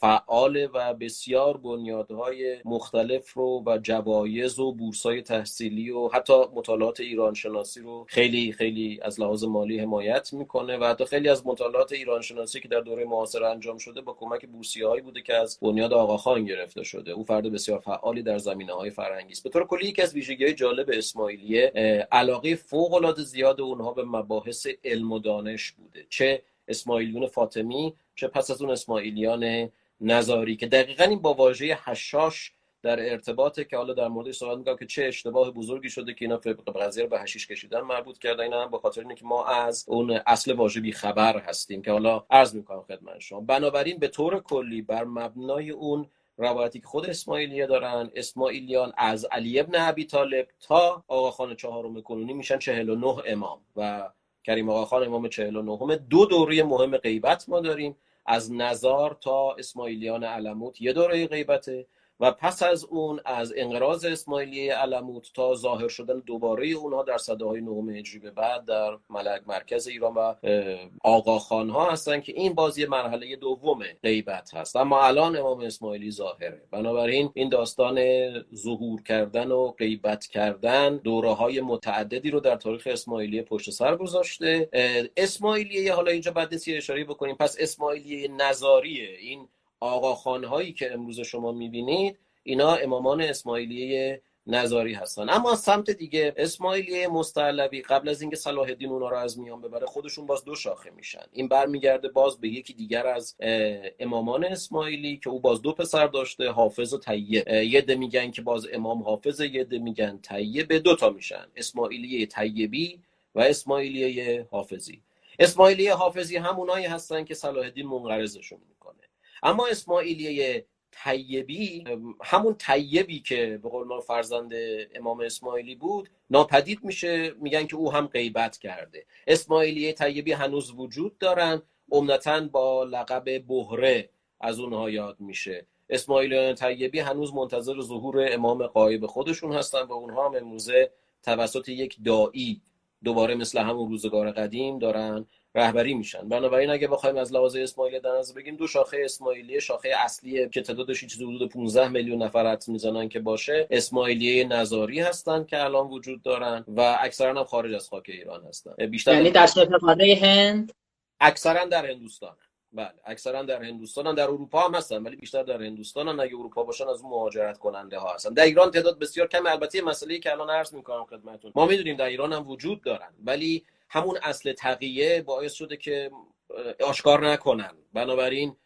فعال و بسیار بنیادهای مختلف رو و جوایز و بورسای تحصیلی و حتی مطالعات ایران شناسی رو خیلی خیلی از لحاظ مالی حمایت می‌کنه و حتی خیلی از مطالعات ایران شناسی که در دوره معاصر انجام شده با کمک بورسیه هایی بوده که از بنیاد آقاخان گرفته شده. او فرد بسیار فعالی در زمینه های فرهنگی است. به طور کلی یکی از ویژگی های جالب اسماعیلیه علاقه فوق العاده زیاد اونها به مباحث علم و دانش بوده. چه اسماعیلیون فاطمی چه پس از اون اسماعیلیان نظاری که دقیقا این با واژه حشاش در ارتباطه که حالا در موردش صحبت می‌کنم که چه اشتباه بزرگی شده که اینا قضیه به حشیش کشیدن مربوط کردن اینا هم به خاطر اینه ما از اون اصل واژه بی خبر هستیم که حالا عرض می‌کنم خدمت شما. بنابراین به طور کلی بر مبنای اون روایتی که خود اسماعیلیه دارن اسماعیلیان از علی ابن ابی طالب تا آقاخان چهارم کنونی میشن 49 امام و کریم آقا خان امام 49 دو دوره مهم غیبت ما داریم. از نظار تا اسماعیلیان علموت یه دوره غیبته. و پس از اون از انقراض اسماعیلیه علموت تا ظاهر شدن دوباره اونها در صده های نهم به بعد در ملک مرکز ایران و آقاخان ها هستن که این بازی مرحله دوم غیبت هست. اما الان امام اسماعیلی ظاهره. بنابراین این داستان ظهور کردن و غیبت کردن دوره های متعددی رو در تاریخ اسماعیلیه پشت سر گذاشته. اسماعیلیه حالا اینجا بعد نیست اشاره بکنیم. پس اسماعیلیه نظاریه. این آقاخان هایی که امروز شما می‌بینید اینا امامان اسماعیلیه نظاری هستن. اما از سمت دیگه اسماعیلیه مستعلوی قبل از اینکه صلاح الدین اونا رو از میان ببره خودشون باز دو شاخه میشن. این برمیگرده باز به یکی دیگر از امامان اسماعیلی که او باز دو پسر داشته حافظ و طیب یه ده میگن که باز امام حافظ یه ده میگن طیب. دو تا میشن اسماعیلیه طیبی و اسماعیلیه حافظی. اسماعیلیه حافظی همونایی هستن که صلاح الدین منقرضشون اما اسماعیلیه طیبی همون طیبی که به قول ما فرزند امام اسماعیلی بود ناپدید میشه میگن که او هم غیبت کرده. اسماعیلیه طیبی هنوز وجود دارن عمدتا با لقب بهره از اونها یاد میشه. اسماعیلیان طیبی هنوز منتظر ظهور امام قایب خودشون هستن و اونها هم امروزه توسط یک دایی دوباره مثل همون روزگار قدیم دارن رهبری میشن. بنابراین اگه بخوایم از لحاظ اسماعیلی در نظر بگیم دو شاخه اسماعیلی شاخه اصلی که تعدادش چیزی حدود 15 میلیون نفر حد می‌زنن که باشه اسماعیلیه نظاری هستن که الان وجود دارن و اکثرا هم خارج از خاک ایران هستن. بیشتر یعنی در شبه هند؟ اکثرا در هندوستان. بله اکثرا در هندوستان در اروپا هم هستن ولی بیشتر در هندوستان هم. اگه اروپا باشن از اون مهاجرت کننده ها هستن. در ایران تعداد بسیار کم البته مسئله که الان عرض می‌کنم خدمتتون. ما می‌دونیم در ایران هم وجود دارن ولی همون اصل تقیه باعث شده که آشکار نکنن. بنابراین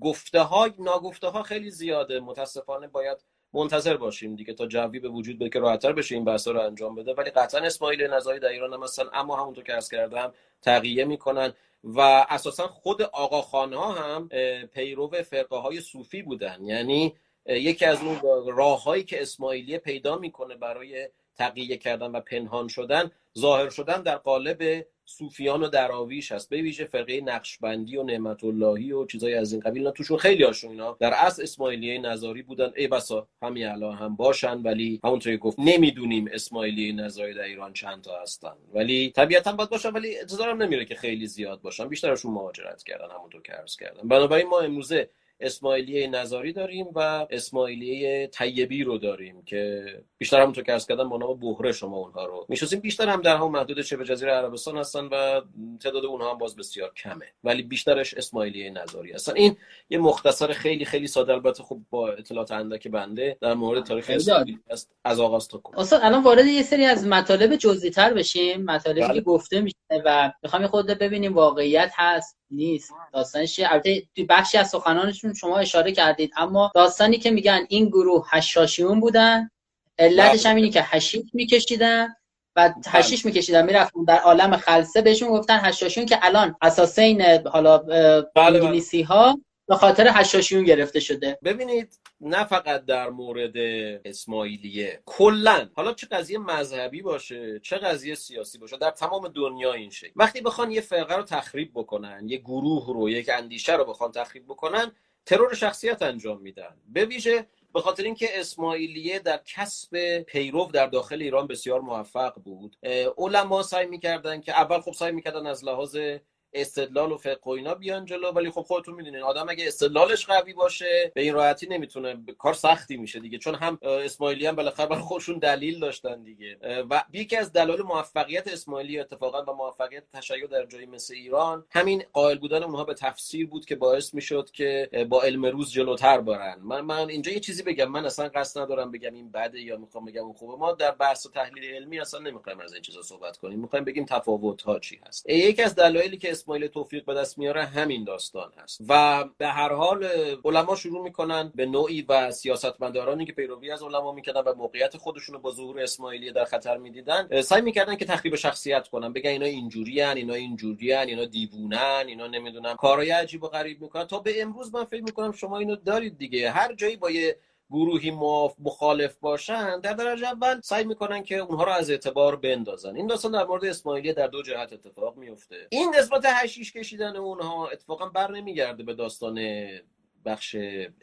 گفته ها ناگفته ها خیلی زیاده. متاسفانه باید منتظر باشیم دیگه تا جوی به وجود بده که راحتتر بشه این بحثا رو انجام بده. ولی قطعا اسماعیل نظری در ایران هم هستن اما همونطور که عرض کردم تقیه می‌کنن و اساسا خود آقاخان ها هم پیرو فرقه های صوفی بودن. یعنی یکی از اون راههایی که اسماعیلیه پیدا می‌کنه برای تقیه کردن و پنهان شدن ظاهر شدن در قالب صوفیان و دراویش هست. به ویژه فرقه نقشبندی و نعمت اللهی و چیزای از این قبیل. توشون خیلی هاشون اینا در اصل اسماعیلیه نظاری بودن. ای بسا همین الان هم باشن ولی همونطوری گفت نمی‌دونیم اسماعیلیه نظاری در ایران چند تا هستن. ولی طبیعتا باید باشن ولی انتظارم نمیره که خیلی زیاد باشن. بیشترشون مهاجرت کردن همونطور که عرض کردم. بنابراین ما امروزه اسماعیلیه نظاری داریم و اسماعیلیه طیبی رو داریم که بیشتر همونطور که ارز کردم با نام بهره شما اونها رو می‌شناسیم. بیشتر هم در هم محدود شبه جزیره عربستان هستن و تعداد اونها هم باز بسیار کمه ولی بیشترش اسماعیلیه نظاری هستن. این یه مختصر خیلی خیلی ساده البته خب با اطلاعات اندک بنده در مورد تاریخ اسماعیلی از آغاز تا کنم اصلا الان وارد یه سری از مطالب جزئی تر بشیم. مطالبی بله. که گفته میشه و می‌خوام خود ببینیم واقعیت هست. نیست. داستانش البته بخشی از سخنانشون شما اشاره کردید. اما داستانی که میگن این گروه هشاشیون بودن علتش هم اینی که هشیش میکشیدن و هشیش میکشیدن می‌رفتن در عالم خلصه بهشون گفتن هشاشیون که الان اساسین حالا بله، بله. انگلیسی ها به خاطر هشاشیون گرفته شده. ببینید نه فقط در مورد اسماعیلیه کلا. حالا چه قضیه مذهبی باشه چه قضیه سیاسی باشه در تمام دنیا این شکل. وقتی بخوان یه فرقه رو تخریب بکنن یه گروه رو یک اندیشه رو بخوان تخریب بکنن ترور شخصیت انجام میدن. به ویژه به خاطر اینکه اسماعیلیه در کسب پیرو در داخل ایران بسیار موفق بود علما سعی می‌کردن که اول خب سعی می‌کردن از لحاظ استدلال و فقه و اینا بیان جلو ولی خب خودتون می‌دونین آدم اگه استدلالش قوی باشه به این راحتی نمی‌تونه کار سختی میشه دیگه. چون هم اسماعیلی هم بالاخره برای خودشون دلیل داشتن دیگه. و یکی از دلایل موفقیت اسماعیلی اتفاقا و موفقیت تشیع در جایی مثل ایران همین قائل بودن اونها به تفسیر بود که باعث می‌شد که با علم روز جلوتر برن. من من اینجا یه چیزی بگم من اصلا قصد ندارم بگم این بده یا می‌خوام بگم اون خوبه. ما در بحث و تحلیل علمی اصلا نمی‌خوایم از این چیزا صحبت کنیم. می‌خوایم بگیم تفاوت ها چی هست. یکی از دلایلی که اسماعیل توفیق به دست میاره همین داستان هست. و به هر حال علما شروع می‌کنن به نوعی و سیاستمدارانی که پیروی از علما می‌کردن و موقعیت خودشون با ظهور اسماعیلی در خطر می‌دیدن سعی می‌کردن که تخریب شخصیت کنن بگن اینا اینجوریان اینا اینجوریان اینا دیوونن اینا نمی‌دونم کارهای عجیب و غریب می‌کنن. تا به امروز من فکر می‌کنم شما اینو دارید دیگه. هر جایی با یه گروهی مخالف باشن در درجه اول سعی می‌کنن که اونها رو از اعتبار بندازن. این داستان در مورد اسماعیلی در دو جهت اتفاق میفته این نسبت هشیش کشیدن اونها اتفاقا بر نمیگرده به داستان بخش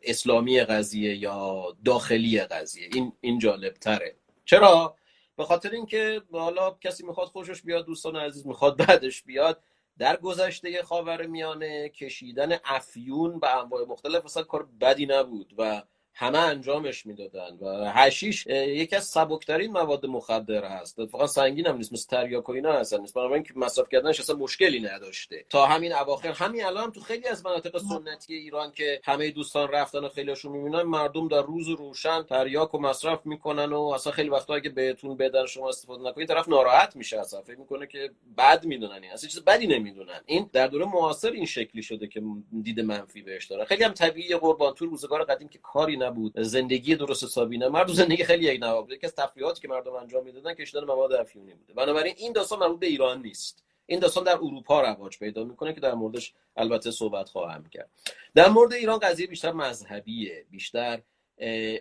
اسلامی قضیه یا داخلی قضیه. این این جالب تره چرا؟ به خاطر اینکه حالا کسی می‌خواد خوشش بیاد دوستان عزیز می‌خواد بعدش بیاد در گذشته خاور میانه کشیدن افیون به انواع مختلف اصلا کار بدی نبود و همه انجامش می‌دادن و هشیش یکی از سبکترین مواد مخدر هست. اتفاقا سنگین هم نیست مثل تریاک و اینا هستن. نیست. بنابراین که مصرف کردنش اصلا مشکلی نداشته. تا همین اواخر همین الان هم تو خیلی از مناطق سنتی ایران که همه دوستان رفتن و خیلیشون می‌بینن مردم در روز روشن تریاک و مصرف می‌کنن و اصلا خیلی وقتا اگه بهتون بدن شما استفاده نکنید طرف ناراحت میشه اصلا. فکر می‌کنه که بد می‌دونن اصلا چیز بدی نمی‌دونن. این در دوره معاصر این شکلی شده که دید منفی بهش داره. خیلی هم طبیعی قربان. تو روزگار قدیم که کاری نبود. زندگی درست حسابی نه. مردم زندگی خیلی یک نواخت بود از تفریحاتی که مردم انجام می‌دادن کشیدن مواد افیونی بوده. بنابراین این داستان مربوط به ایران نیست. این داستان در اروپا رواج پیدا می‌کنه که در موردش البته صحبت خواهم کرد. در مورد ایران قضیه بیشتر مذهبیه. بیشتر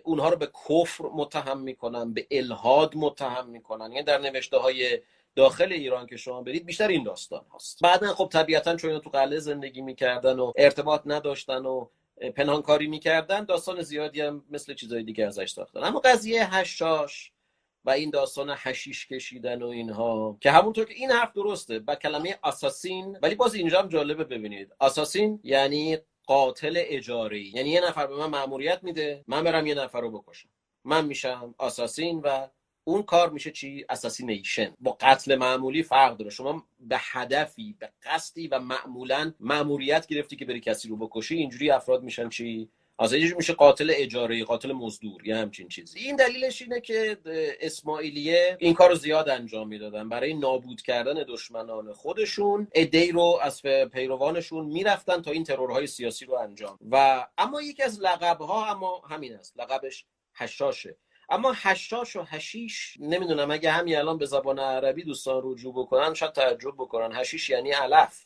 اونها رو به کفر متهم می‌کنن به الهاد متهم می‌کنن. یعنی در نوشته های داخل ایران که شما برید بیشتر این داستان هست بعدا خب طبیعتا چون تو قلعه زندگی می‌کردن و ارتباط نداشتن و پنهانکاری می‌کردن داستان زیادی هم مثل چیزای دیگه ازش ساختن. اما قضیه هشاش و این داستان حشیش کشیدن و اینها که همونطور که این حرف درسته با کلمه اساسین ولی باز اینجا هم جالبه ببینید. اساسین یعنی قاتل اجاری یعنی یه نفر به من مأموریت میده من برم یه نفر رو بکشم. من میشم اساسین و اون کار میشه چی؟ اساسینیشن با قتل معمولی فرق داره. شما به هدفی به قصدی و معمولا مأموریت گرفتی که بری کسی رو بکشی اینجوری افراد میشن چی؟ آزادیش میشه قاتل اجاره قاتل مزدور یا همچین چیزی. این دلیلش اینه که اسماعیلیه این کار زیاد انجام می‌دادن. برای نابود کردن دشمنان خودشون ادهی رو از پیروانشون می‌رفتن تا این ترورهای سیاسی رو انجام. و اما یکی از لقبها اما همین است. لقبش حشاشه. اما حشاش و حشیش نمی‌دونم اگه همین الان به زبان عربی دوستان رجوع بکنن شاید تعجب بکنن. حشیش یعنی علف.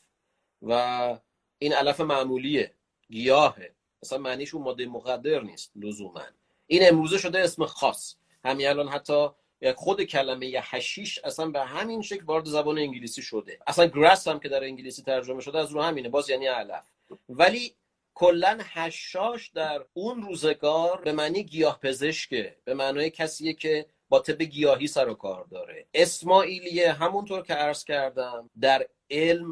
و این علف معمولیه گیاهه. اصلا معنیش اون ماده مقدر نیست لزوما. این امروزه شده اسم خاص. همین الان حتی خود کلمه ی حشیش اصلا به همین شکل وارد زبان انگلیسی شده. اصلا گراس هم که در انگلیسی ترجمه شده از رو همینه باز یعنی علف. ولی کلا حشاش در اون روزگار به معنی گیاه پزشکه به معنای کسیه که با طب گیاهی سر و کار داره. اسماعیلیه همونطور که عرض کردم در علم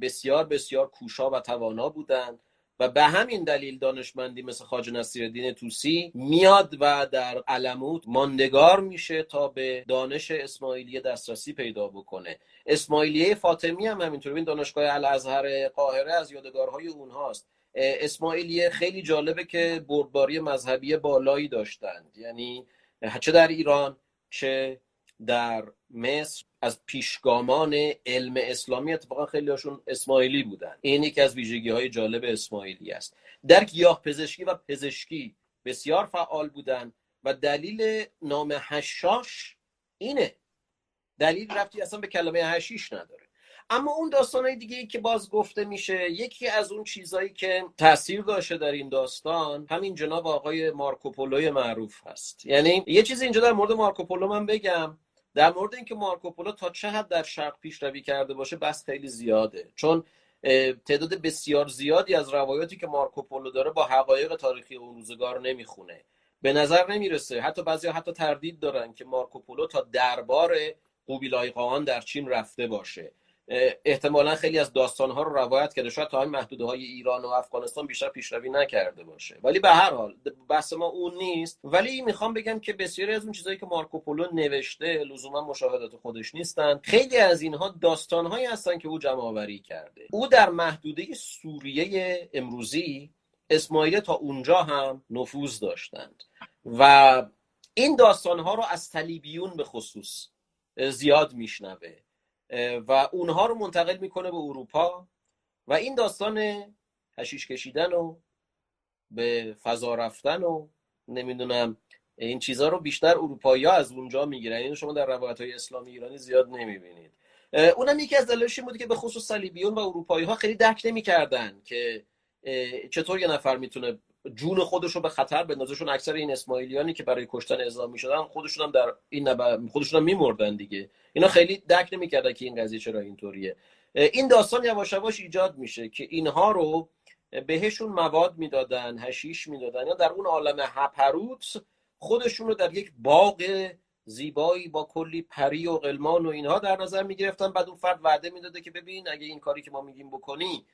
بسیار بسیار کوشا و توانا بودند و به همین دلیل دانشمندی مثل خاج نصیرالدین توسی میاد و در علموت ماندگار میشه تا به دانش اسماعیلیه دسترسی پیدا بکنه. اسماعیلیه فاطمی هم همینطور. این دانشگاه الازهر قاهره از یادگارهای اونهاست. اسماعیلیه خیلی جالبه که بردباری مذهبی بالایی داشتند. یعنی چه در ایران چه در مصر. از پیشگامان علم اسلامی اتفاقا خیلی هاشون اسماعیلی بودن. این یکی از ویژگی های جالب اسماعیلی است. در گیاه پزشکی و پزشکی بسیار فعال بودن و دلیل نام حشاش اینه. دلیل رفتی اصلا به کلمه هشیش نداره. اما اون داستانهای دیگه ای که باز گفته میشه یکی از اون چیزهایی که تاثیر داشته در این داستان همین جناب آقای مارکوپولوی معروف هست. یعنی یه چیزی اینجا در مورد مارکوپولو من بگم. در مورد اینکه مارکوپولو تا چه حد در شرق پیشروی کرده باشه بس خیلی زیاده. چون تعداد بسیار زیادی از روایاتی که مارکوپولو داره با حقایق تاریخی اون روزگار نمی‌خونه. به نظر نمی‌رسه. حتی بعضی حتی تردید دارن که مارکوپولو تا دربار قوبیلای قاان در چین رفته باشه. احتمالا خیلی از داستانها رو روایت کرده. شاید تا همین محدوده های ایران و افغانستان بیشتر پیشروی نکرده باشه. ولی به هر حال بحث ما اون نیست. ولی می‌خوام بگم که بسیاری از اون چیزهایی که مارکوپولو نوشته لزوما مشاهدات خودش نیستن خیلی از اینها داستانهایی هستن که او جمع آوری کرده. او در محدوده سوریه امروزی اسماعیل تا اونجا هم نفوذ داشتند. و این داستانها رو از صلیبیون به خصوص زیاد میشنوه. و اونها رو منتقل می‌کنه به اروپا و این داستان هشیش کشیدن و به فضا رفتن و نمی‌دونم این چیزها رو بیشتر اروپایی از اونجا می‌گیرن. اینو شما در روایت های اسلامی ایرانی زیاد نمی‌بینید. اونم یکی از دلایلش بود که به خصوص صلیبیون و اروپایی ها خیلی درک نمی‌کردن که چطور یه نفر می‌تونه جون خودش رو به خطر بندازه اکثر این اسماعیلیانی که برای کشتن اعزام می‌شدن خودشون هم در این نب... خودشون هم میمردن دیگه. اینا خیلی درک نمی‌کردن که این قضیه چرا اینطوریه. این داستان یواش یواش ایجاد میشه که اینها رو بهشون مواد می‌دادن هشیش می‌دادن. یا در اون عالم هپروت خودشون رو در یک باغ زیبایی با کلی پری و قلمان و اینها در نظر می‌گرفتن. بعد اون فرد وعده می‌داده که ببین اگه این کاری که ما میگیم بکنی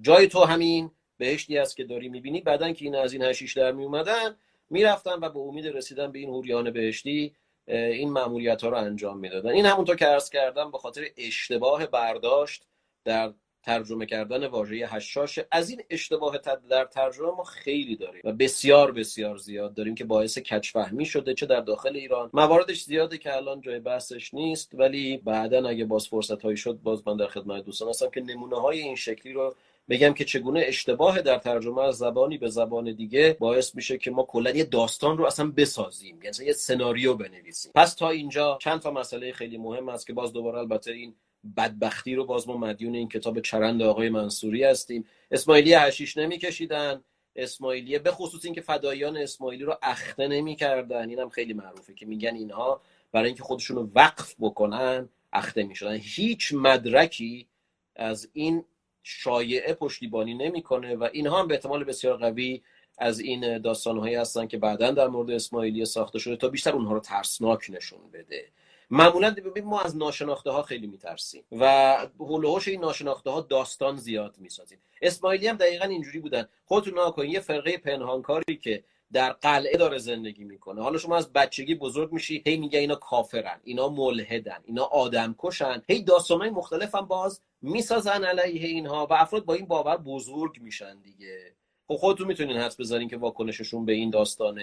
جای تو همین. بهشتی است که داری می‌بینی. بعدا که این از این هشیش در میومدن می‌رفتن و به امید رسیدن به این هوریان بهشتی این معمولیت ها رو انجام می‌دادن. این همونطور که عرض کردم به خاطر اشتباه برداشت در ترجمه کردن واژه هشاش از این اشتباه در ترجمه ما خیلی داریم و بسیار بسیار زیاد داریم که باعث کچفهمی شده چه در داخل ایران. مواردش زیاده که الان جای بحثش نیست ولی بعدا اگه باز فرصت هایی شد باز من در خدمت دوستان هستم که نمونه های این شکلی رو بگم که چگونه اشتباه در ترجمه از زبانی به زبان دیگه باعث میشه که ما کلا یه داستان رو اصلا بسازیم. یعنی یه سناریو بنویسیم. پس تا اینجا چند تا مسئله خیلی مهم است که باز دوباره البته این بدبختی رو باز ما مدیون این کتاب چرند آقای منصوری هستیم. اسماعیلی هشیش نمیکشیدن. اسماعیلیه به خصوص اینکه فدایان اسماعیلی رو اخته نمی‌کردن. اینم خیلی معروفه که میگن اینها برای اینکه خودشون رو وقف بکنن اخته می‌شدن. هیچ مدرکی از این شایعه پشتیبانی نمی‌کنه و اینها هم به احتمال بسیار قوی از این داستانهایی هستن که بعدا در مورد اسماعیلی ساخته شده تا بیشتر اونها رو ترسناک نشون بده. معمولا ما از ناشناخته ها خیلی میترسیم و هلوهوش این ناشناخته ها داستان زیاد می‌سازیم. اسماعیلی هم دقیقا اینجوری بودن. خودتون نکنید یه فرقه پنهانکاری که در قلعه داره زندگی می‌کنه. حالا شما از بچگی بزرگ میشی هی میگه اینا کافرن اینا ملحدن اینا آدم کشن هی داستانهای مختلف هم باز می‌سازن علیه اینها و افراد با این باور بزرگ میشن دیگه. خب خودتون می‌تونین حدس بزنین که واکنششون به این داستان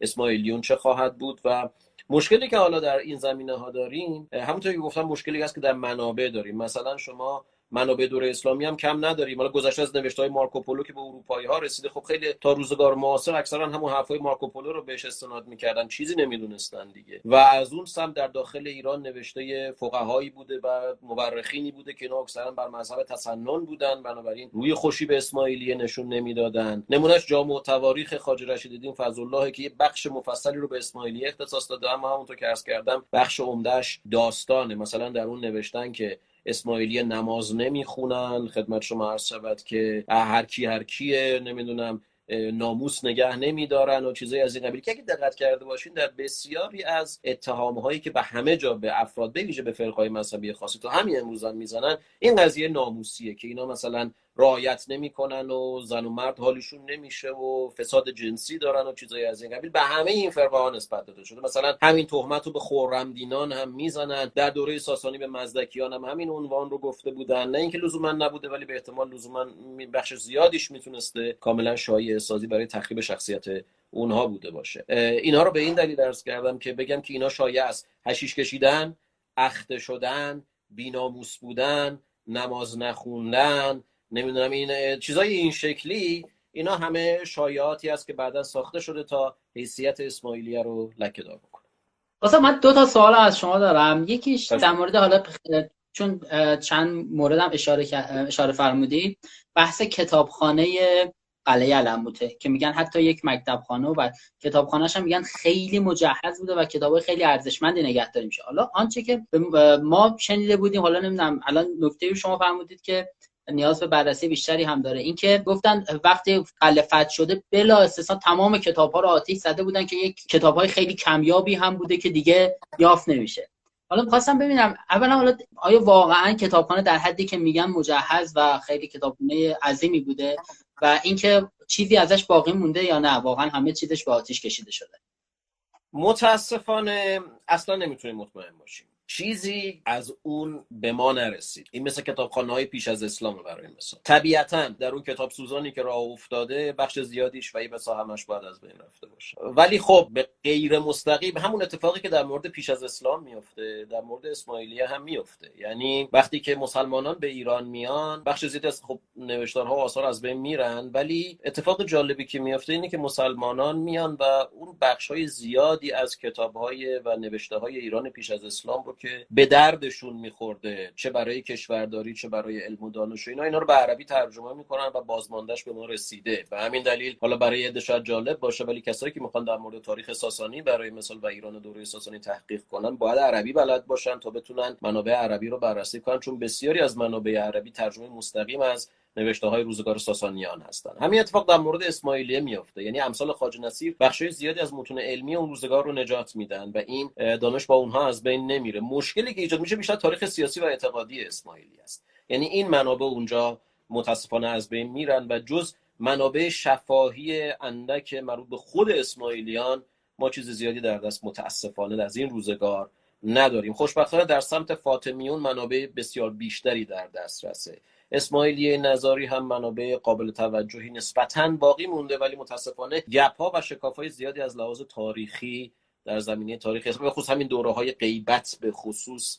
اسماعیلیون چه خواهد بود و مشکلی که حالا در این زمینه ها داریم همونطور که گفتم مشکلی هست که در منابع داریم مثلا شما منابع دور اسلامی هم کم نداریم حالا گذشته از نوشته های مارکوپولو که به اروپایی ها رسیده خب خیلی تا روزگار معاصر اکثرا همون حرفای مارکوپولو رو بهش استناد می‌کردن. چیزی نمی‌دونستن دیگه. و از اون سم در داخل ایران نوشته فقهایی بوده و مورخینی بوده که اینا اکثرا بر مذهب تسنن بودن. بنابراین روی خوشی به اسماعیلیه نشون نمی‌دادن. نمونهش جامع و تواریخ خواجه رشیدالدین فضل الله که یه بخش مفصلی رو به اسماعیلیه اختصاص داده اما همونطور که عرض کردم بخش عمدهش داستانه. مثلا در اون نوشتن که اسماعیلی نماز نمی‌خونن. خدمت شما عرض شود که هر کی هر کیه. نمی‌دونم ناموس نگه نمیدارن و چیزایی از این قبیل. که اگه دقت کرده باشین در بسیاری از اتهام هایی که به همه جا به افراد به ویژه به مذهبی خاصی تو همین امروزان می‌زنن این قضیه ناموسیه که اینا مثلا رعایت نمی‌کنن و زن و مرد حالیشون نمیشه و فساد جنسی دارن و چیزایی از این قبیل. به همه این فرقه ها نسبت داده شده. مثلا همین تهمت رو به خورمدینان هم می‌زنن. در دوره ساسانی به مزدکیان هم همین عنوان رو گفته بودن. نه اینکه لزوما نبوده ولی به احتمال لزوما بخش زیادیش می‌تونسته کاملا شایعه سازی برای تخریب شخصیت اونها بوده باشه. اینها رو به این دلیل درس کردم که بگم که اینا شایع است. هشیش کشیدن اخته شدن بیناموس بودن نماز نخوندن نمی‌دونم این چیزای این شکلی اینا همه شایعاتی است که بعدا ساخته شده تا حیثیت اسماعیلیه رو لکه دار بکنه. واسه من دو تا سوال از شما دارم. یکیش در مورد حالا چون چند مورد هم اشاره اشاره فرمودید بحث کتابخانه قلعه علموته که میگن حتی یک مکتبخانه و کتابخانهش هم میگن خیلی مجهز بوده و کتابای خیلی ارزشمندی نگهداری میشه حالا آنچه که ما شنیده بودیم حالا نمی‌دونم الان نکته شما فرمودید که نیاز به بررسی بیشتری هم داره. اینکه گفتن وقتی قلعه فتح شده بلا استثنا تمام کتاب ها رو آتیش زده بودن که یک کتاب های خیلی کمیابی هم بوده که دیگه یافت نمیشه. حالا می‌خواستم ببینم اولا حالا آیا واقعا کتابخانه در حدی که میگن مجهز و خیلی کتابخانه عظیمی بوده و اینکه چیزی ازش باقی مونده یا نه؟ واقعا همه چیزش به آتیش کشیده شده. متاسفانه اصلا نمی‌تونیم مطمئن باشیم. چیزی از اون به ما نرسید. این مثل کتابخانه های پیش از اسلام برای مثال. طبیعتا در اون کتاب سوزانی که راه افتاده بخش زیادیش و بسا همش باید از بین رفته باشه. ولی خب به غیر مستقیم همون اتفاقی که در مورد پیش از اسلام میفته در مورد اسماعیلیه هم میفته یعنی وقتی که مسلمانان به ایران میان بخش زیادی از خب نوشتارها و آثار از بین میرن ولی اتفاق جالبی که میفته اینه که مسلمانان میان و اون بخش های زیادی از کتاب های و نوشته های ایران پیش از اسلام رو که به دردشون میخورده چه برای کشورداری چه برای علم و دانش و اینا. اینا رو به عربی ترجمه می‌کنن و بازماندهش به ما رسیده. و همین دلیل حالا برای عده شاید جالب باشه ولی کسایی که می‌خوان در مورد تاریخ ساسانی برای مثال و ایران دوره ساسانی تحقیق کنن باید عربی بلد باشن تا بتونن منابع عربی رو بررسی کنن. چون بسیاری از منابع عربی ترجمه مستقیم از نوشته های روزگار ساسانیان هستند. همین اتفاق در مورد اسماعیلیه میافته. یعنی امثال خواجه نصیر بخش زیادی از متون علمی اون روزگار رو نجات میدن و این دانش با اونها از بین نمیره. مشکلی که ایجاد میشه بیشتر تاریخ سیاسی و اعتقادی اسماعیلی است. یعنی این منابع اونجا متاسفانه از بین میرن و جز منابع شفاهی اندک مربوط به خود اسماعیلیان ما چیز زیادی در دست متاسفانه از این روزگار نداریم. خوشبختانه در سمت فاطمیون منابع بسیار بیشتری در دسترسه. اسماعیلیه نظاری هم منابع قابل توجهی نسبتا باقی مونده ولی متاسفانه گپ ها و شکاف های زیادی از لحاظ تاریخی در زمینه تاریخ به خصوص همین دوره های غیبت به خصوص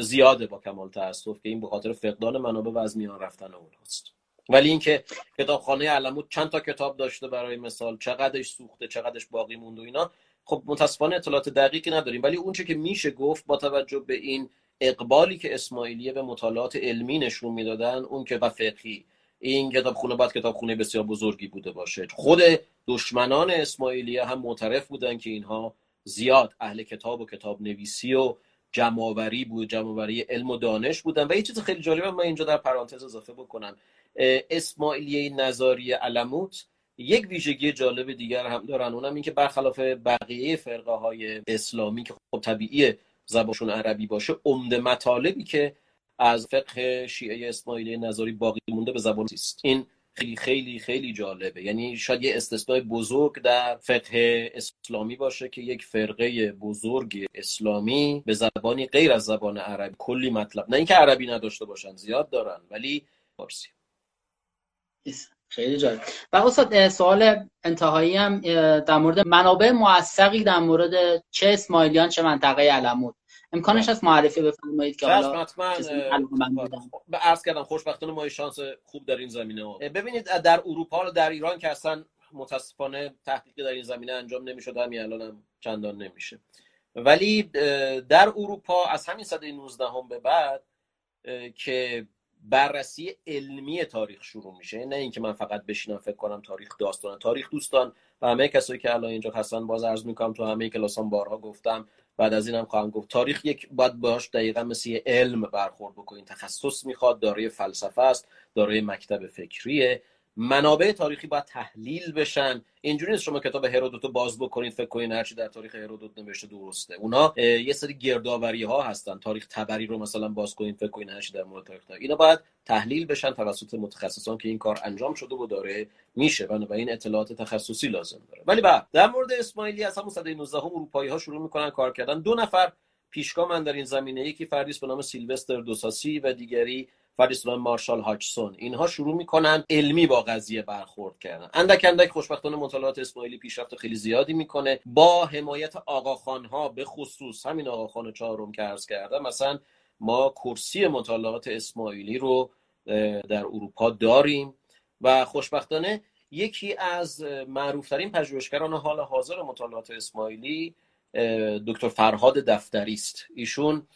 زیاده با کمال تاسف که این به خاطر فقدان منابع و از میان رفتن اونهاست ولی اینکه کتابخانه علمود چند تا کتاب داشته برای مثال چقدرش سوخته چقدرش باقی مونده و اینا خب متاسفانه اطلاعات دقیقی نداریم. ولی اونچه که میشه گفت با توجه به این اقبالی که اسماعیلیه به مطالعات علمی نشون می‌دادن اون که و فقهی. این کتابخونه باید کتابخونه بسیار بزرگی بوده باشه. خود دشمنان اسماعیلیه هم معترف بودن که اینها زیاد اهل کتاب و کتاب نویسی و جمعآوری بود جمعآوری علم و دانش بودن. و یه چیز خیلی جالبه من اینجا در پرانتز اضافه بکنم. اسماعیلیه نظاری علموت یک ویژگی جالب دیگر هم دارن. اونم اینکه برخلاف بقیه فرقه های اسلامی که خب طبیعی زبانشون عربی باشه عمده مطالبی که از فقه شیعه اسماعیلی نظری باقی مونده به زبان است این خیلی خیلی خیلی جالبه. یعنی شاید یه استثناء بزرگ در فقه اسلامی باشه که یک فرقه بزرگ اسلامی به زبانی غیر از زبان عربی کلی مطلب نه اینکه عربی نداشته باشن زیاد دارن ولی فارسی. خیلی جالب. و استاد سوال انتهایی هم در مورد منابع موثقی در مورد چه اسماعیلیان چه منطقه علمود؟ امکانش هست معرفی بفرمایید که حالا به عرض کردم خوشبختانه ما شانس خوب در این زمینه ببینید در اروپا و در ایران که اصلا متاسفانه تحقیق در این زمینه انجام نمی‌شد همین الان هم چندان نمیشه. ولی در اروپا از همین سده 19 هم به بعد که بررسی علمی تاریخ شروع میشه نه اینکه من فقط بشینم فکر کنم تاریخ داستان تاریخ دوستان و همه کسایی که الان اینجا هستن باز عرض می‌کنم تو همه کلاسان بارها گفتم بعد از اینم خواهم گفت تاریخ یک باید باش دقیقا مثل علم برخورد بکنین تخصص می‌خواد دارای فلسفه است دارای مکتب فکریه. منابع تاریخی باید تحلیل بشن. اینجوری نیست شما کتاب هرودوتو باز بکنید فکر کنید هرچی در تاریخ هرودوت نوشته درسته. اونا یه سری گردآوری ها هستن. تاریخ تبری رو مثلا باز کنید فکر کنید هرچی در مورد تاریخ اینا باید تحلیل بشن توسط متخصصان که این کار انجام شده و داره میشه. این اطلاعات تخصصی لازم داره. ولی بعد در مورد اسماعیلی از همون سده 19 هم اروپایی ها شروع می‌کنن کار کردن. دو نفر پیشگام من در این زمینه یکی فردی به نام سیلوستر دوساسی و دیگری فریسلان مارشال هاچسون. اینها شروع می‌کنن علمی با قضیه برخورد کردن. اندک اندک خوشبختانه مطالعات اسماعیلی پیشرفت خیلی زیادی می‌کنه. با حمایت آقاخان ها به خصوص همین آقاخان چهارم که عرض کردم مثلا ما کرسی مطالعات اسماعیلی رو در اروپا داریم و خوشبختانه یکی از معروفترین پژوهشگران حال حاضر مطالعات اسماعیلی دکتر فرهاد دفتری است. ایشون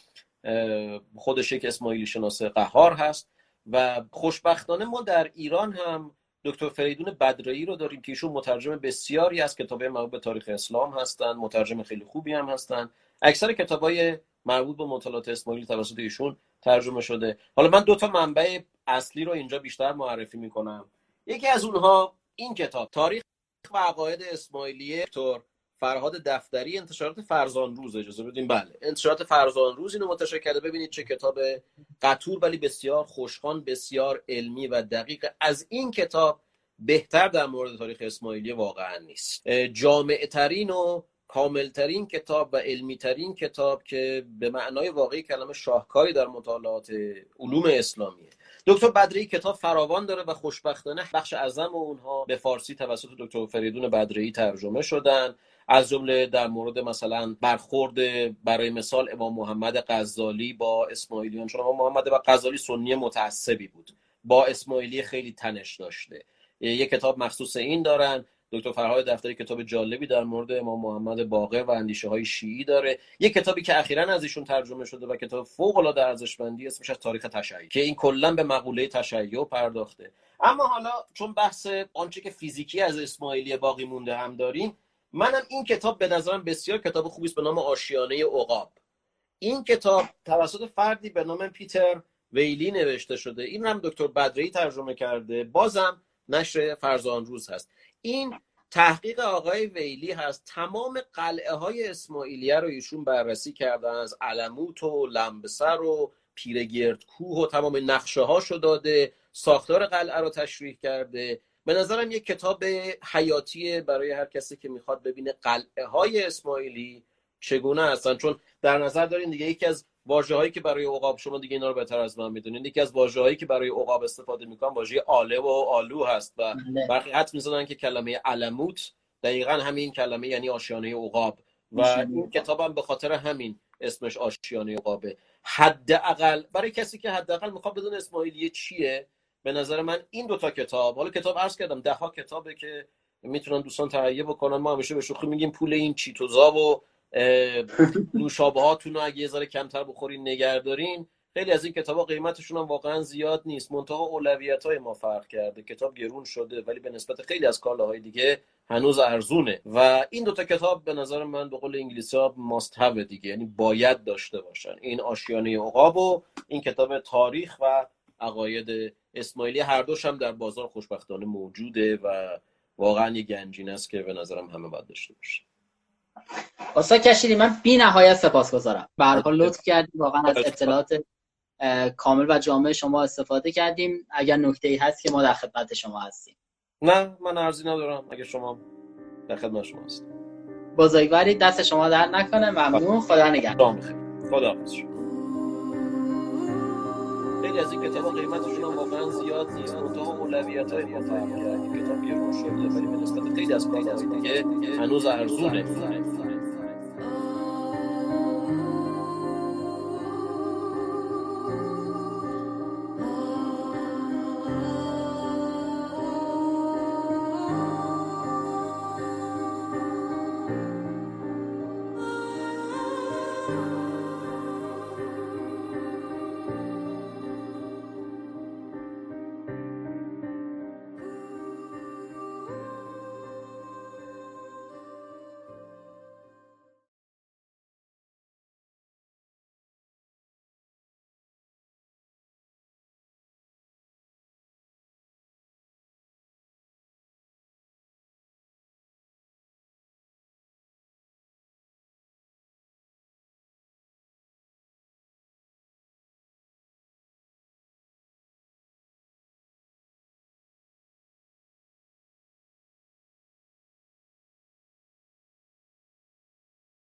خودش یک اسماعیلی شناس قهار هست و خوشبختانه ما در ایران هم دکتر فریدون بدرایی رو داریم که ایشون مترجم بسیاری از کتاب مربوط به تاریخ اسلام هستند مترجم خیلی خوبی هم هستند اکثر کتابای مربوط به مطالعات اسماعیلی توسط ایشون ترجمه شده. حالا من دو تا منبع اصلی رو اینجا بیشتر معرفی می‌کنم. یکی از اونها این کتاب تاریخ و عقاید اسماعیلی دکتر فرهاد دفتری انتشارات فرزان روز اجازه بدیم بله. انتشارات فرزان روز اینو منتشر کرده. ببینید چه کتاب قطور ولی بسیار خوشخوان بسیار علمی و دقیق. از این کتاب بهتر در مورد تاریخ اسماعیلی واقعا نیست. جامع ترین و کاملترین کتاب و علمی ترین کتاب که به معنای واقعی کلمه شاهکاری در مطالعات علوم اسلامیه. دکتر بدری کتاب فراوان داره و خوشبختانه بخش اعظم اونها به فارسی توسط دکتر فریدون بدری ترجمه شدن. از جمله در مورد مثلا برخورد برای مثال امام محمد غزالی با اسماعیلیان. چون امام محمد و غزالی سنی متعصبی بود. با اسماعیلی خیلی تنش داشته. یک کتاب مخصوص این دارن. دکتر فرهاد دفتری کتاب جالبی در مورد امام محمد باقر و اندیشه های شیعی داره. یک کتابی که اخیرا از ایشون ترجمه شده و کتاب فوق العاده ارزشمندی اسمش از تاریخ تشیع که این کلا به مقوله تشیع پرداخته. اما حالا چون بحث آنچه که فیزیکی از اسماعیلی باقی مونده هم داریم منم این کتاب به نظرم بسیار کتاب خوبی است به نام آشیانه عقاب. این کتاب توسط فردی به نام پیتر ویلی نوشته شده. این هم دکتر بدری ترجمه کرده. بازم نشر فرزان روز هست. این تحقیق آقای ویلی هست. تمام قلعه های اسماعیلیه رو ایشون بررسی کردن از علموت و لمبسر و پیرگرد کوه و تمام نقشه هاشو داده. ساختار قلعه رو تشریح کرده. به نظرم یک کتاب حیاتی برای هر کسی که می‌خواد ببینه قلعه های اسماعیلی چگونه هستن. چون در نظر دارین دیگه یکی از واژه هایی که برای عقاب شما دیگه اینا رو بهتر از من می‌دونید یکی از واژه هایی که برای عقاب استفاده می‌کنن واژه آله و آلو هست و بله. برخی حد می‌زنن که کلمه علموت دقیقا همین کلمه یعنی آشیانه عقاب. و این کتابم به خاطر همین اسمش آشیانه عقابه. حداقل برای کسی که حداقل می‌خواد بدون اسماعیلی چیه؟ به نظر من این دوتا کتاب حالا کتاب عرض کردم ده ها کتابه که می‌تونن دوستان تهیه بکنن ما همیشه به شوخی میگیم پول این چیتوزا و نوشابه هاتون رو اگه یه ذره کمتر بخورین نگردارین خیلی از این کتاب ها قیمتشون هم واقعا زیاد نیست. منتها اولویت های ما فرق کرده. کتاب گرون شده ولی به نسبت خیلی از کالاهای دیگه هنوز ارزونه. و این دوتا کتاب به نظر من به قول انگلیسی ها ماست دیگه یعنی باید داشته باشن. این آشیانه عقاب و این کتاب تاریخ و عقاید اسماعیلی هر دوش هم در بازار خوشبختانه موجوده و واقعا یه گنجین است که به نظرم همه باید داشته باشه. استاد کشیری من بی نهایت سپاسگزارم. به هر حال لطف کردیم واقعا از اطلاعات کامل و جامع شما استفاده کردیم. اگر نکته ای هست که ما در خدمت شما هستیم. نه من ارزی ندارم. اگه شما در خدمت شما هستیم بزرگواری دست شما در نکنه. ممنون. خدا نگهدار. خدا حافظ. خیلی از این کتاب قیمتشون هم واقعا زیاد نیست. منتها اولویت های ما تعیین کردیم کتاب روش شده ولی به نسبت خیلی از کتاب دیگه هنوز ارزونه.